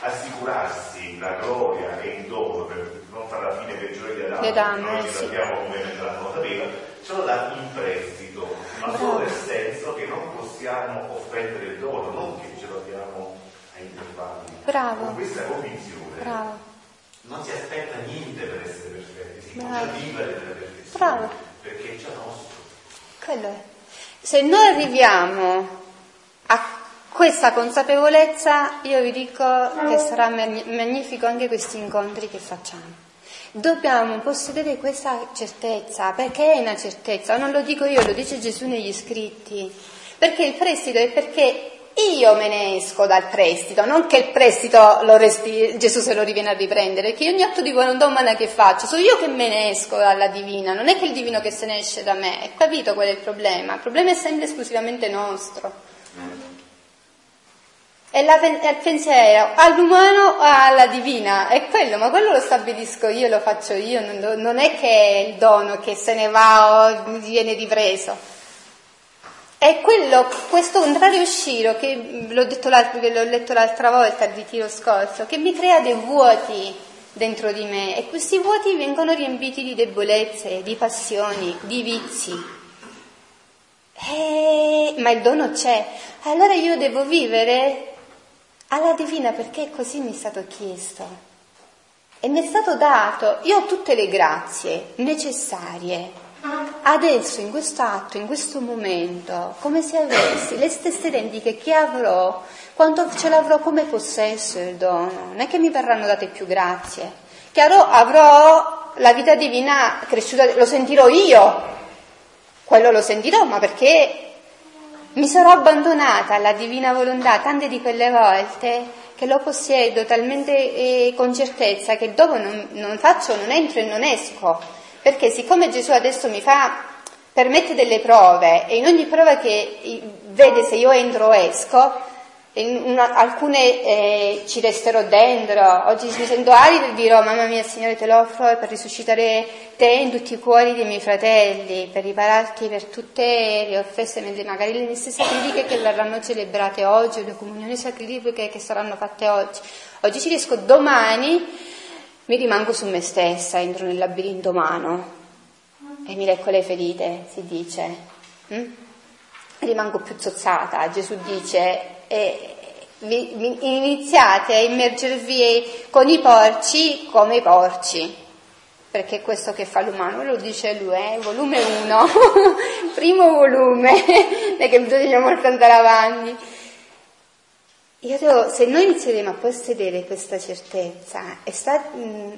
assicurarsi la gloria e il dono, per non fare la fine peggiore di Adamo, Adamo, noi ci sì. sappiamo come Adamo sapeva, ce lo dà in prestito, ma solo Bravo. nel senso che non possiamo offendere il dono, non che ce lo diamo a intervalli. Bravo. Con questa convinzione Bravo. non si aspetta niente per essere perfetti, si comincia a vivere della perfezione. Bravo. Perché è già nostro. Quello è. Se noi arriviamo a questa consapevolezza, io vi dico che sarà magni- magnifico anche questi incontri che facciamo. Dobbiamo possedere questa certezza, perché è una certezza, non lo dico io, lo dice Gesù negli scritti, perché il prestito è perché io me ne esco dal prestito, non che il prestito resti, Gesù se lo riviene a riprendere, perché ogni atto di volontà umana che faccio, sono io che me ne esco dalla divina, non è che il divino che se ne esce da me, capito qual è il problema? Il problema è sempre esclusivamente nostro. È, la, il pensiero all'umano o alla divina, è quello, ma quello lo stabilisco io, lo faccio io, non, non è che è il dono che se ne va o viene ripreso. È quello, questo contrario uscire che l'ho, l'ho letto l'altra volta al ritiro scorso, che mi crea dei vuoti dentro di me e questi vuoti vengono riempiti di debolezze, di passioni, di vizi. Eh, ma il dono c'è. Allora io devo vivere alla divina perché così mi è stato chiesto. E mi è stato dato, io ho tutte le grazie necessarie adesso, in questo atto, in questo momento, come se avessi le stesse identiche che avrò quando ce l'avrò come possesso il dono. Non è che mi verranno date più grazie. Chiaro, avrò la vita divina cresciuta, lo sentirò io, quello lo sentirò, ma perché mi sarò abbandonata alla divina volontà tante di quelle volte che lo possiedo talmente eh, con certezza che dopo non, non faccio, non entro e non esco. Perché siccome Gesù adesso mi fa, permette delle prove e in ogni prova che vede se io entro o esco, una, alcune eh, ci resterò dentro, oggi mi sento arido e dirò mamma mia Signore te lo offro per risuscitare te in tutti i cuori dei miei fratelli, per ripararti per tutte le offese, magari le messe sacrifiche che verranno celebrate oggi, le comunioni sacrifiche che saranno fatte oggi. Oggi ci riesco, domani mi rimango su me stessa, entro nel labirinto umano e mi lecco le ferite, si dice. Mm? Rimango più zozzata, Gesù dice e vi, vi iniziate a immergervi con i porci come i porci, perché questo che fa l'umano, lo dice lui, eh? volume 1, [laughs] primo volume, [laughs] è che bisogna molto andare avanti. Io devo, se noi inizieremo a possedere questa certezza e sta,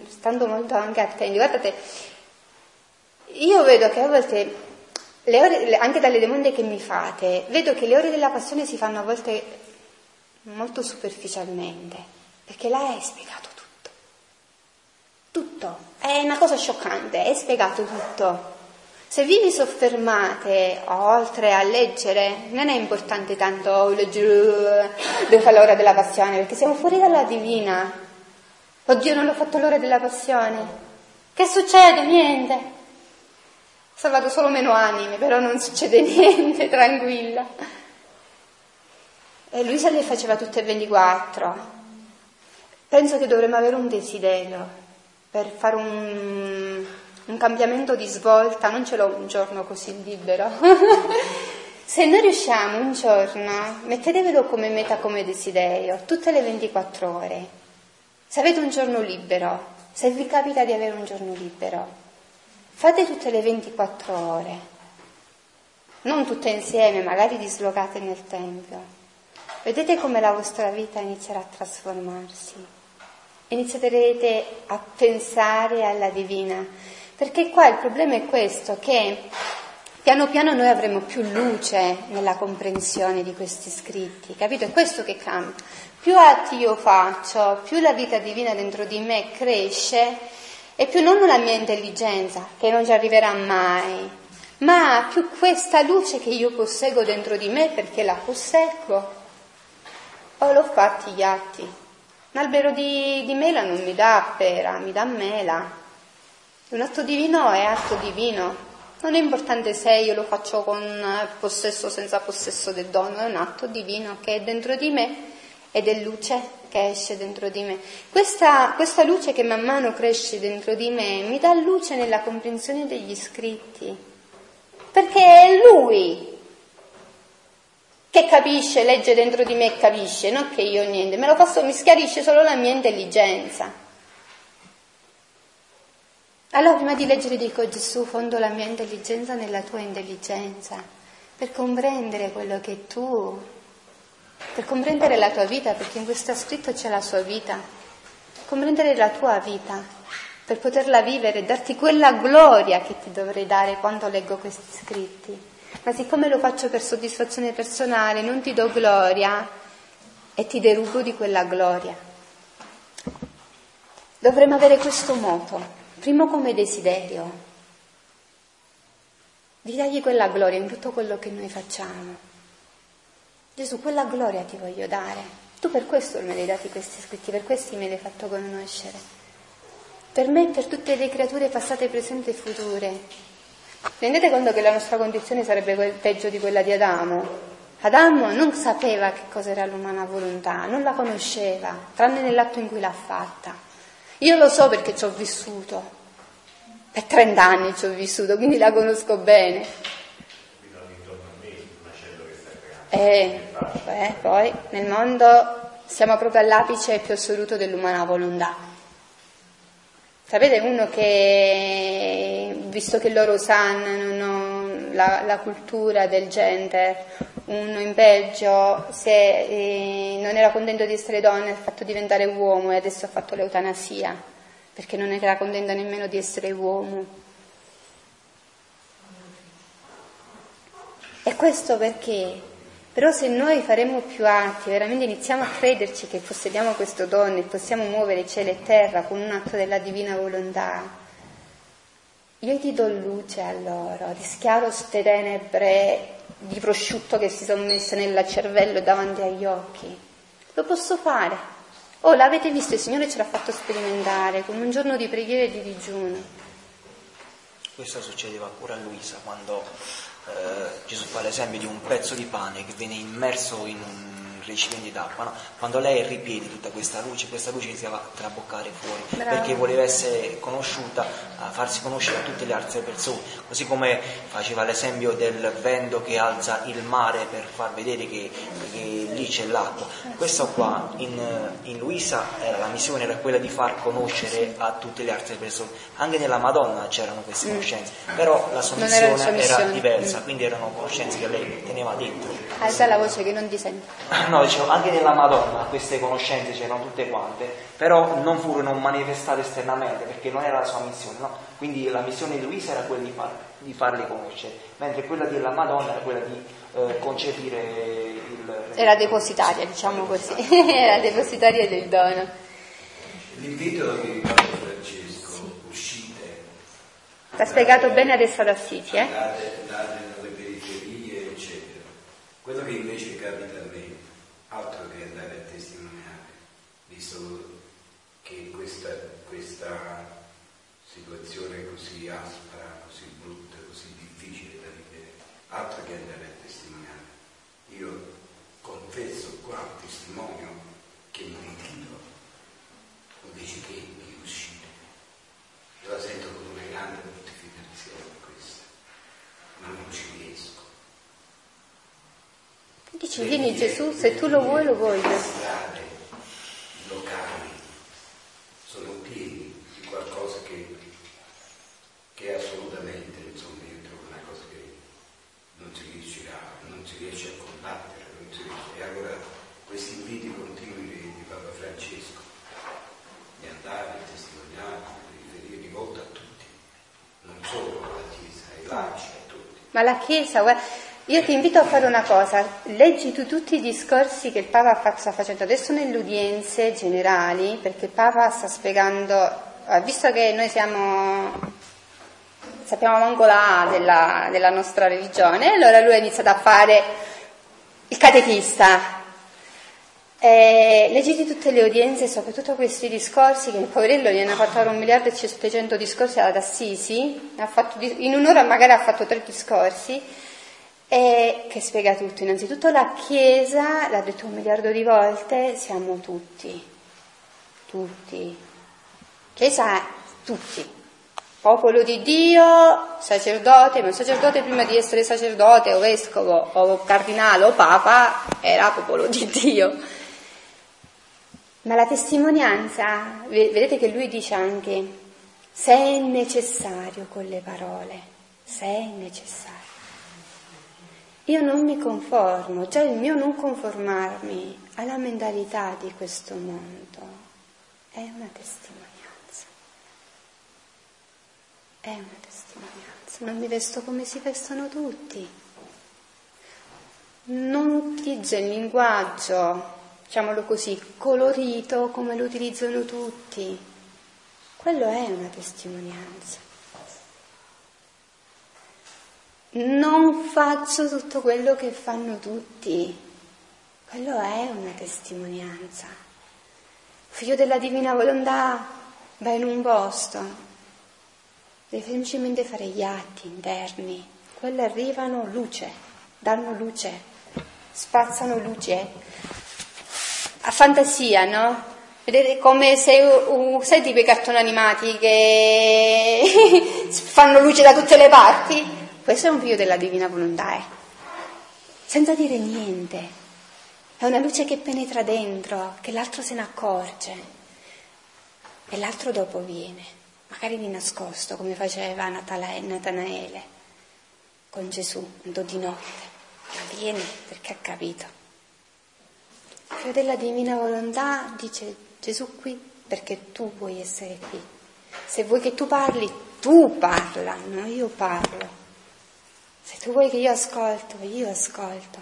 stando molto anche attenti, guardate, io vedo che a volte ore, anche dalle domande che mi fate, vedo che le ore della passione si fanno a volte molto superficialmente, perché là è spiegato tutto. Tutto. È una cosa scioccante, è spiegato tutto. Se vi vi soffermate oltre a leggere, non è importante tanto leggere dove fa l'ora della passione, perché siamo fuori dalla divina. Oddio, non l'ho fatto l'ora della passione. Che succede? Niente salvato solo meno anime, però non succede [laughs] niente, tranquilla. E lui se le faceva tutte e 24. Penso che dovremmo avere un desiderio per fare un, un cambiamento di svolta, non ce l'ho un giorno così libero. [laughs] se noi riusciamo un giorno, mettetevelo come meta, come desiderio, tutte le 24 ore. Se avete un giorno libero, se vi capita di avere un giorno libero, Fate tutte le 24 ore, non tutte insieme, magari dislocate nel Tempio. Vedete come la vostra vita inizierà a trasformarsi. Inizierete a pensare alla divina. Perché qua il problema è questo, che piano piano noi avremo più luce nella comprensione di questi scritti, capito? È questo che cambia. Più atti io faccio, più la vita divina dentro di me cresce e più non la mia intelligenza, che non ci arriverà mai, ma più questa luce che io posseggo dentro di me perché la posseggo. Oh, l'ho fatti gli atti. Un albero di, di mela non mi dà pera, mi dà mela. Un atto divino è atto divino. Non è importante se io lo faccio con possesso o senza possesso del dono, è un atto divino che è dentro di me ed è luce che esce dentro di me. Questa, questa luce che man mano cresce dentro di me mi dà luce nella comprensione degli scritti, perché è lui che capisce, legge dentro di me e capisce, non che io niente, me lo faccio, mi schiarisce solo la mia intelligenza. Allora prima di leggere dico Gesù fondo la mia intelligenza nella tua intelligenza, per comprendere quello che tu per comprendere la tua vita, perché in questo scritto c'è la sua vita, comprendere la tua vita, per poterla vivere, darti quella gloria che ti dovrei dare quando leggo questi scritti. Ma siccome lo faccio per soddisfazione personale, non ti do gloria e ti derubo di quella gloria. Dovremmo avere questo moto, primo come desiderio, di dargli quella gloria in tutto quello che noi facciamo. Gesù, quella gloria ti voglio dare. Tu per questo me li hai dati questi scritti, per questi me li hai fatto conoscere. Per me e per tutte le creature passate, presenti e future. Rendete conto che la nostra condizione sarebbe peggio di quella di Adamo. Adamo non sapeva che cos'era l'umana volontà, non la conosceva, tranne nell'atto in cui l'ha fatta. Io lo so perché ci ho vissuto. Per 30 anni ci ho vissuto, quindi la conosco bene. E eh, poi nel mondo siamo proprio all'apice più assoluto dell'umana volontà. Sapete uno che, visto che loro sanno, non, la, la, cultura del gender. Uno in Belgio, se eh, non era contento di essere donna, ha fatto diventare uomo e adesso ha fatto l'eutanasia, perché non era contento nemmeno di essere uomo. E questo perché? Però se noi faremo più atti, veramente iniziamo a crederci che possediamo questo dono e possiamo muovere cielo e terra con un atto della divina volontà, io ti do luce a loro, rischiaro queste tenebre di prosciutto che si sono messe nel cervello davanti agli occhi. Lo posso fare. Oh, l'avete visto, il Signore ce l'ha fatto sperimentare con un giorno di preghiera e di digiuno. Questo succedeva pure a Luisa quando eh, Gesù fa l'esempio di un pezzo di pane che viene immerso in un recipienti d'acqua, no? quando lei ripiede tutta questa luce, questa luce iniziava a traboccare fuori, Bravo. perché voleva essere conosciuta, a farsi conoscere a tutte le altre persone, così come faceva l'esempio del vento che alza il mare per far vedere che, che lì c'è l'acqua. Questo qua in, in Luisa era, la missione era quella di far conoscere a tutte le altre persone, anche nella Madonna c'erano queste mm. conoscenze, però la sua missione era, era, diversa, mm. quindi erano conoscenze che lei teneva dentro. Alza la voce che non ti sente. [coughs] No, dicevo, anche nella Madonna queste conoscenze c'erano tutte quante, però non furono manifestate esternamente perché non era la sua missione, no? Quindi la missione di Luisa era quella di, far, di farle conoscere, mentre quella della Madonna era quella di eh, concepire il... Era depositaria, diciamo così, [laughs] era depositaria del dono. L'invito di Papa Francesco, sì. uscite. L'ha spiegato bene adesso ad Assisi, eh? Periferie, eccetera. Quello che invece capita a me altro che andare a testimoniare, visto che questa, questa situazione così aspra, così brutta, così difficile da vivere, altro che andare a testimoniare. Io confesso qua, testimonio, che mi ritiro, invece che di uscire. Io la sento come una grande mortificazione questa, ma non ci riesco. Vieni Gesù, se tu lo vuoi, lo voglio. Le strade, i locali sono pieni di qualcosa che, che assolutamente, insomma, trovo una cosa che non si riuscirà, non si riesce a combattere, riesce. E allora questi inviti continui di, di Papa Francesco, di andare, a testimoniare, di rivolta a tutti, non solo alla Chiesa, ai laici, a tutti. Ma la Chiesa, guarda io ti invito a fare una cosa, leggi tu tutti i discorsi che il Papa sta facendo adesso nelle udienze generali, perché il Papa sta spiegando, visto che noi siamo, sappiamo manco la della, della nostra religione, allora lui ha iniziato a fare il catechista. E leggiti tutte le udienze, soprattutto questi discorsi, che il poverello gli hanno fatto un miliardo e 700 discorsi ad Assisi, in un'ora magari ha fatto tre discorsi, e che spiega tutto. Innanzitutto la Chiesa, l'ha detto un miliardo di volte, siamo tutti, tutti. Chiesa tutti. Popolo di Dio, sacerdote, ma un sacerdote prima di essere sacerdote o vescovo o cardinale o papa era popolo di Dio. Ma la testimonianza, vedete che lui dice anche, se è necessario con le parole, se è necessario. Io non mi conformo, già il mio non conformarmi alla mentalità di questo mondo è una testimonianza. È una testimonianza. Non mi vesto come si vestono tutti. Non utilizzo il linguaggio, diciamolo così, colorito come lo utilizzano tutti. Quello è una testimonianza non faccio tutto quello che fanno tutti. Quello è una testimonianza. Figlio della divina volontà va in un posto, deve semplicemente fare gli atti interni. Quelli arrivano luce, danno luce, spazzano luce. A fantasia, no? Vedete come se, uh, sai tipo i cartoni animati che [laughs] fanno luce da tutte le parti? Questo è un figlio della divina volontà, eh? senza dire niente. È una luce che penetra dentro, che l'altro se ne accorge e l'altro dopo viene, magari di nascosto, come faceva Natanaele. con Gesù, andò di notte, ma viene perché ha capito. Il figlio della divina volontà dice Gesù qui perché tu vuoi essere qui. Se vuoi che tu parli, tu parla, non io parlo. Se tu vuoi che io ascolto, io ascolto.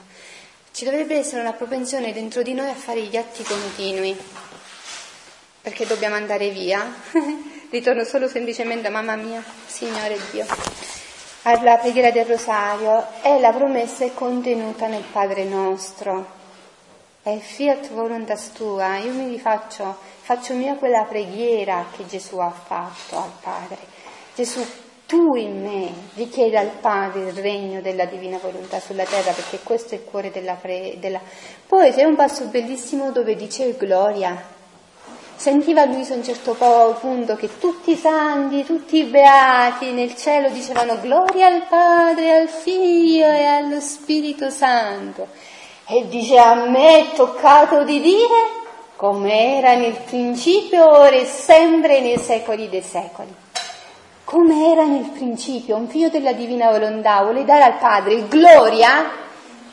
Ci dovrebbe essere una propensione dentro di noi a fare gli atti continui, perché dobbiamo andare via. [laughs] Ritorno solo semplicemente a mamma mia, Signore Dio. Alla preghiera del rosario e la promessa è contenuta nel Padre nostro. È fiat voluntas tua, io mi rifaccio, faccio mia quella preghiera che Gesù ha fatto al Padre. Gesù, tu in me richiedi al Padre il regno della divina volontà sulla terra, perché questo è il cuore della preghiera. Della... Poi c'è un passo bellissimo dove dice gloria. Sentiva Luisa a un certo punto che tutti i santi, tutti i beati nel cielo dicevano gloria al Padre, al Figlio e allo Spirito Santo. E dice a me è toccato di dire come era nel principio, ora e sempre nei secoli dei secoli. Come era nel principio, un figlio della divina volontà vuole dare al Padre gloria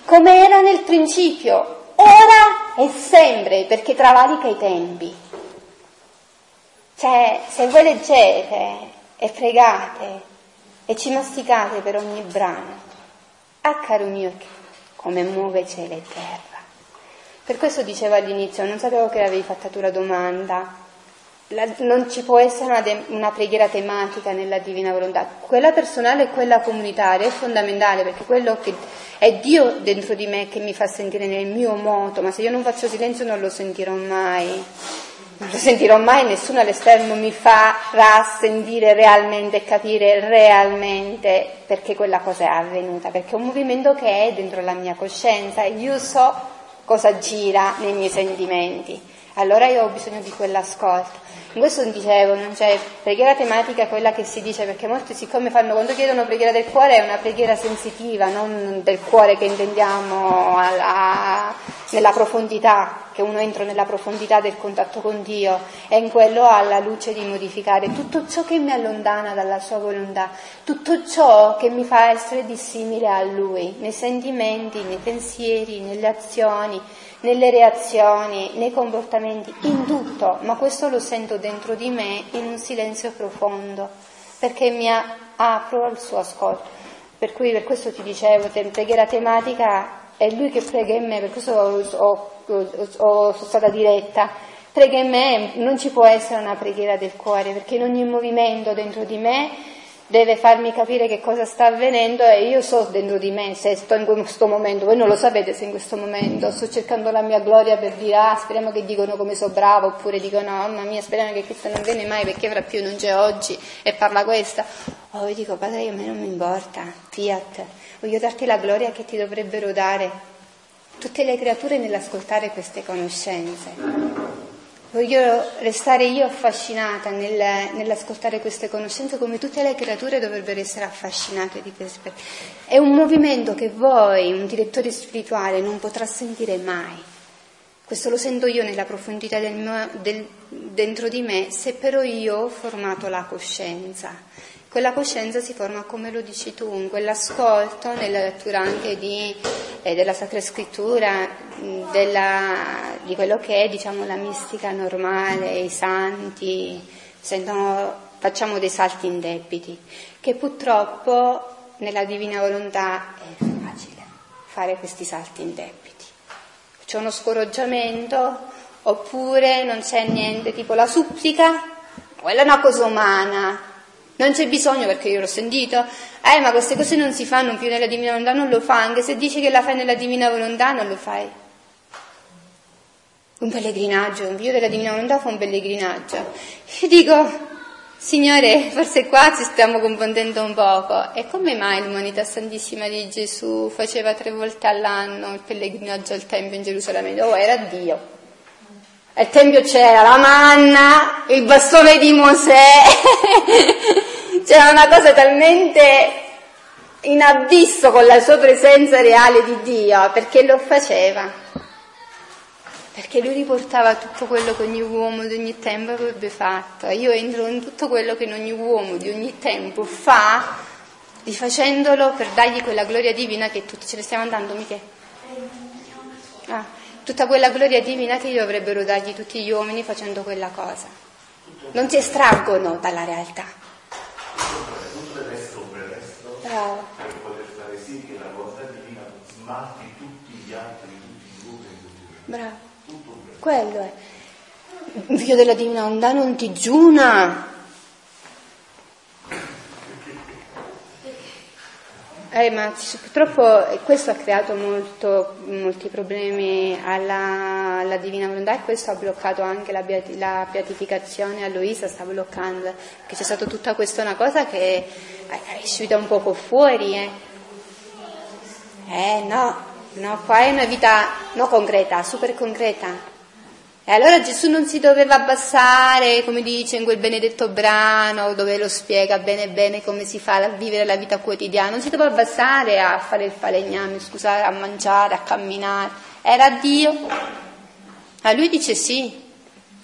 come era nel principio, ora e sempre, perché travalica i tempi. Cioè, se voi leggete e pregate e ci masticate per ogni brano, ah caro mio, come muove cielo e terra. Per questo dicevo all'inizio, non sapevo che avevi fatto tu la domanda. La, non ci può essere una, de, una, preghiera tematica nella divina volontà. Quella personale e quella comunitaria è fondamentale perché quello che è Dio dentro di me che mi fa sentire nel mio moto, ma se io non faccio silenzio non lo sentirò mai non lo sentirò mai, nessuno all'esterno mi farà sentire realmente e capire realmente perché quella cosa è avvenuta, perché è un movimento che è dentro la mia coscienza e io so cosa gira nei miei sentimenti. Allora io ho bisogno di quell'ascolto. In questo dicevo, non c'è preghiera tematica quella che si dice, perché molti siccome fanno, quando chiedono preghiera del cuore è una preghiera sensitiva, non del cuore che intendiamo alla, nella profondità, che uno entra nella profondità del contatto con Dio, e in quello ha la luce di modificare tutto ciò che mi allontana dalla sua volontà, tutto ciò che mi fa essere dissimile a Lui, nei sentimenti, nei pensieri, nelle azioni nelle reazioni, nei comportamenti, in tutto, ma questo lo sento dentro di me in un silenzio profondo, perché mi apro al suo ascolto. Per cui per questo ti dicevo, te, preghiera tematica è lui che prega in me, per questo ho, ho, ho, sono stata diretta. Prega in me, non ci può essere una preghiera del cuore, perché in ogni movimento dentro di me deve farmi capire che cosa sta avvenendo e io so dentro di me se sto in questo momento, voi non lo sapete se in questo momento. Sto cercando la mia gloria per dire ah speriamo che dicono come so bravo oppure dicono no mamma mia speriamo che Cristo non viene mai perché fra più non c'è oggi e parla questa o io dico padre a me non mi importa, fiat, voglio darti la gloria che ti dovrebbero dare tutte le creature nell'ascoltare queste conoscenze. Voglio restare io affascinata nel, nell'ascoltare queste conoscenze come tutte le creature dovrebbero essere affascinate di queste. È un movimento che voi, un direttore spirituale, non potrà sentire mai. Questo lo sento io nella profondità del mio, del, dentro di me, se però io ho formato la coscienza. Quella coscienza si forma come lo dici tu, in quell'ascolto, nella lettura anche di, eh, della Sacra Scrittura, della, di quello che è diciamo, la mistica normale, i santi, sentono, facciamo dei salti indebiti, che purtroppo nella divina volontà è facile fare questi salti indebiti. C'è uno scoraggiamento oppure non c'è niente, tipo la supplica, quella è una cosa umana, non c'è bisogno perché io l'ho sentito, eh ma queste cose non si fanno più nella divina volontà, non lo fa, anche se dici che la fai nella divina volontà non lo fai. Un pellegrinaggio, un figlio della divina volontà fa un pellegrinaggio. Io dico, Signore, forse qua ci stiamo confondendo un poco. E come mai l'umanità santissima di Gesù faceva tre volte all'anno il pellegrinaggio al Tempio in Gerusalemme? Oh, era Dio. Al Tempio c'era la manna, il bastone di Mosè, [laughs] c'era una cosa talmente in abisso con la sua presenza reale di Dio, perché lo faceva. Perché lui riportava tutto quello che ogni uomo di ogni tempo avrebbe fatto. Io entro in tutto quello che ogni uomo di ogni tempo fa rifacendolo per dargli quella gloria divina che tutti ce ne stiamo andando, Michele. Ah, tutta quella gloria divina che dovrebbero dargli tutti gli uomini facendo quella cosa. Non si estraggono dalla realtà. Tutto deve essere un pretesto Bravo. per poter fare sì che la volontà divina smalti tutti gli altri, tutti i gruppi, tutti i Bravo. Quello è. Il figlio della divina onda non ti giuna. Eh, ma purtroppo eh, questo ha creato molto- molti problemi alla, alla Divina Volontà e questo ha bloccato anche la, beati- la beatificazione a Luisa, sta bloccando, che c'è stata tutta questa una cosa che è uscita un poco fuori. Eh, eh no, no, qua è una vita no concreta, super concreta. E allora Gesù non si doveva abbassare, come dice in quel benedetto brano, dove lo spiega bene bene come si fa a vivere la vita quotidiana, non si doveva abbassare a fare il falegname, scusate, a mangiare, a camminare. Era Dio. A lui dice sì,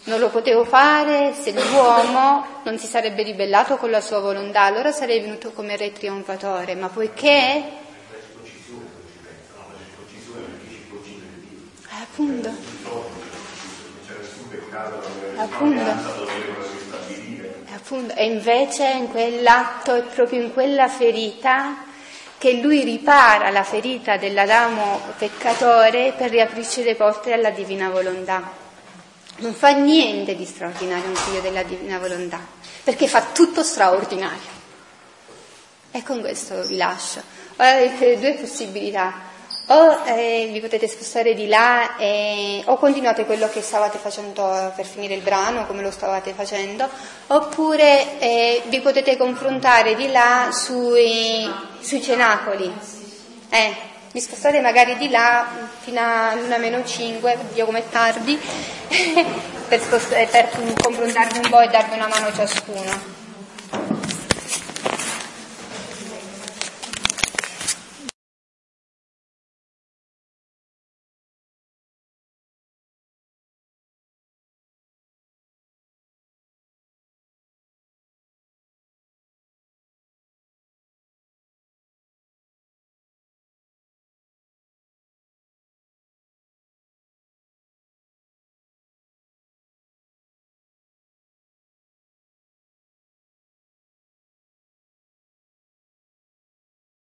non lo potevo fare se l'uomo non si sarebbe ribellato con la sua volontà, allora sarei venuto come re trionfatore, ma poiché... Eh, appunto. Appunto. E invece in quell'atto è proprio in quella ferita che lui ripara la ferita dell'Adamo peccatore per riaprirci le porte alla divina volontà. Non fa niente di straordinario un figlio della divina volontà, perché fa tutto straordinario. E con questo vi lascio. Ora avete due possibilità. O eh, vi potete spostare di là e, o continuate quello che stavate facendo per finire il brano, come lo stavate facendo, oppure eh, vi potete confrontare di là sui, sui cenacoli. Eh, vi spostate magari di là fino a luna meno 5, oddio com'è tardi, [laughs] per, spost- per confrontarvi un po' e darvi una mano ciascuno.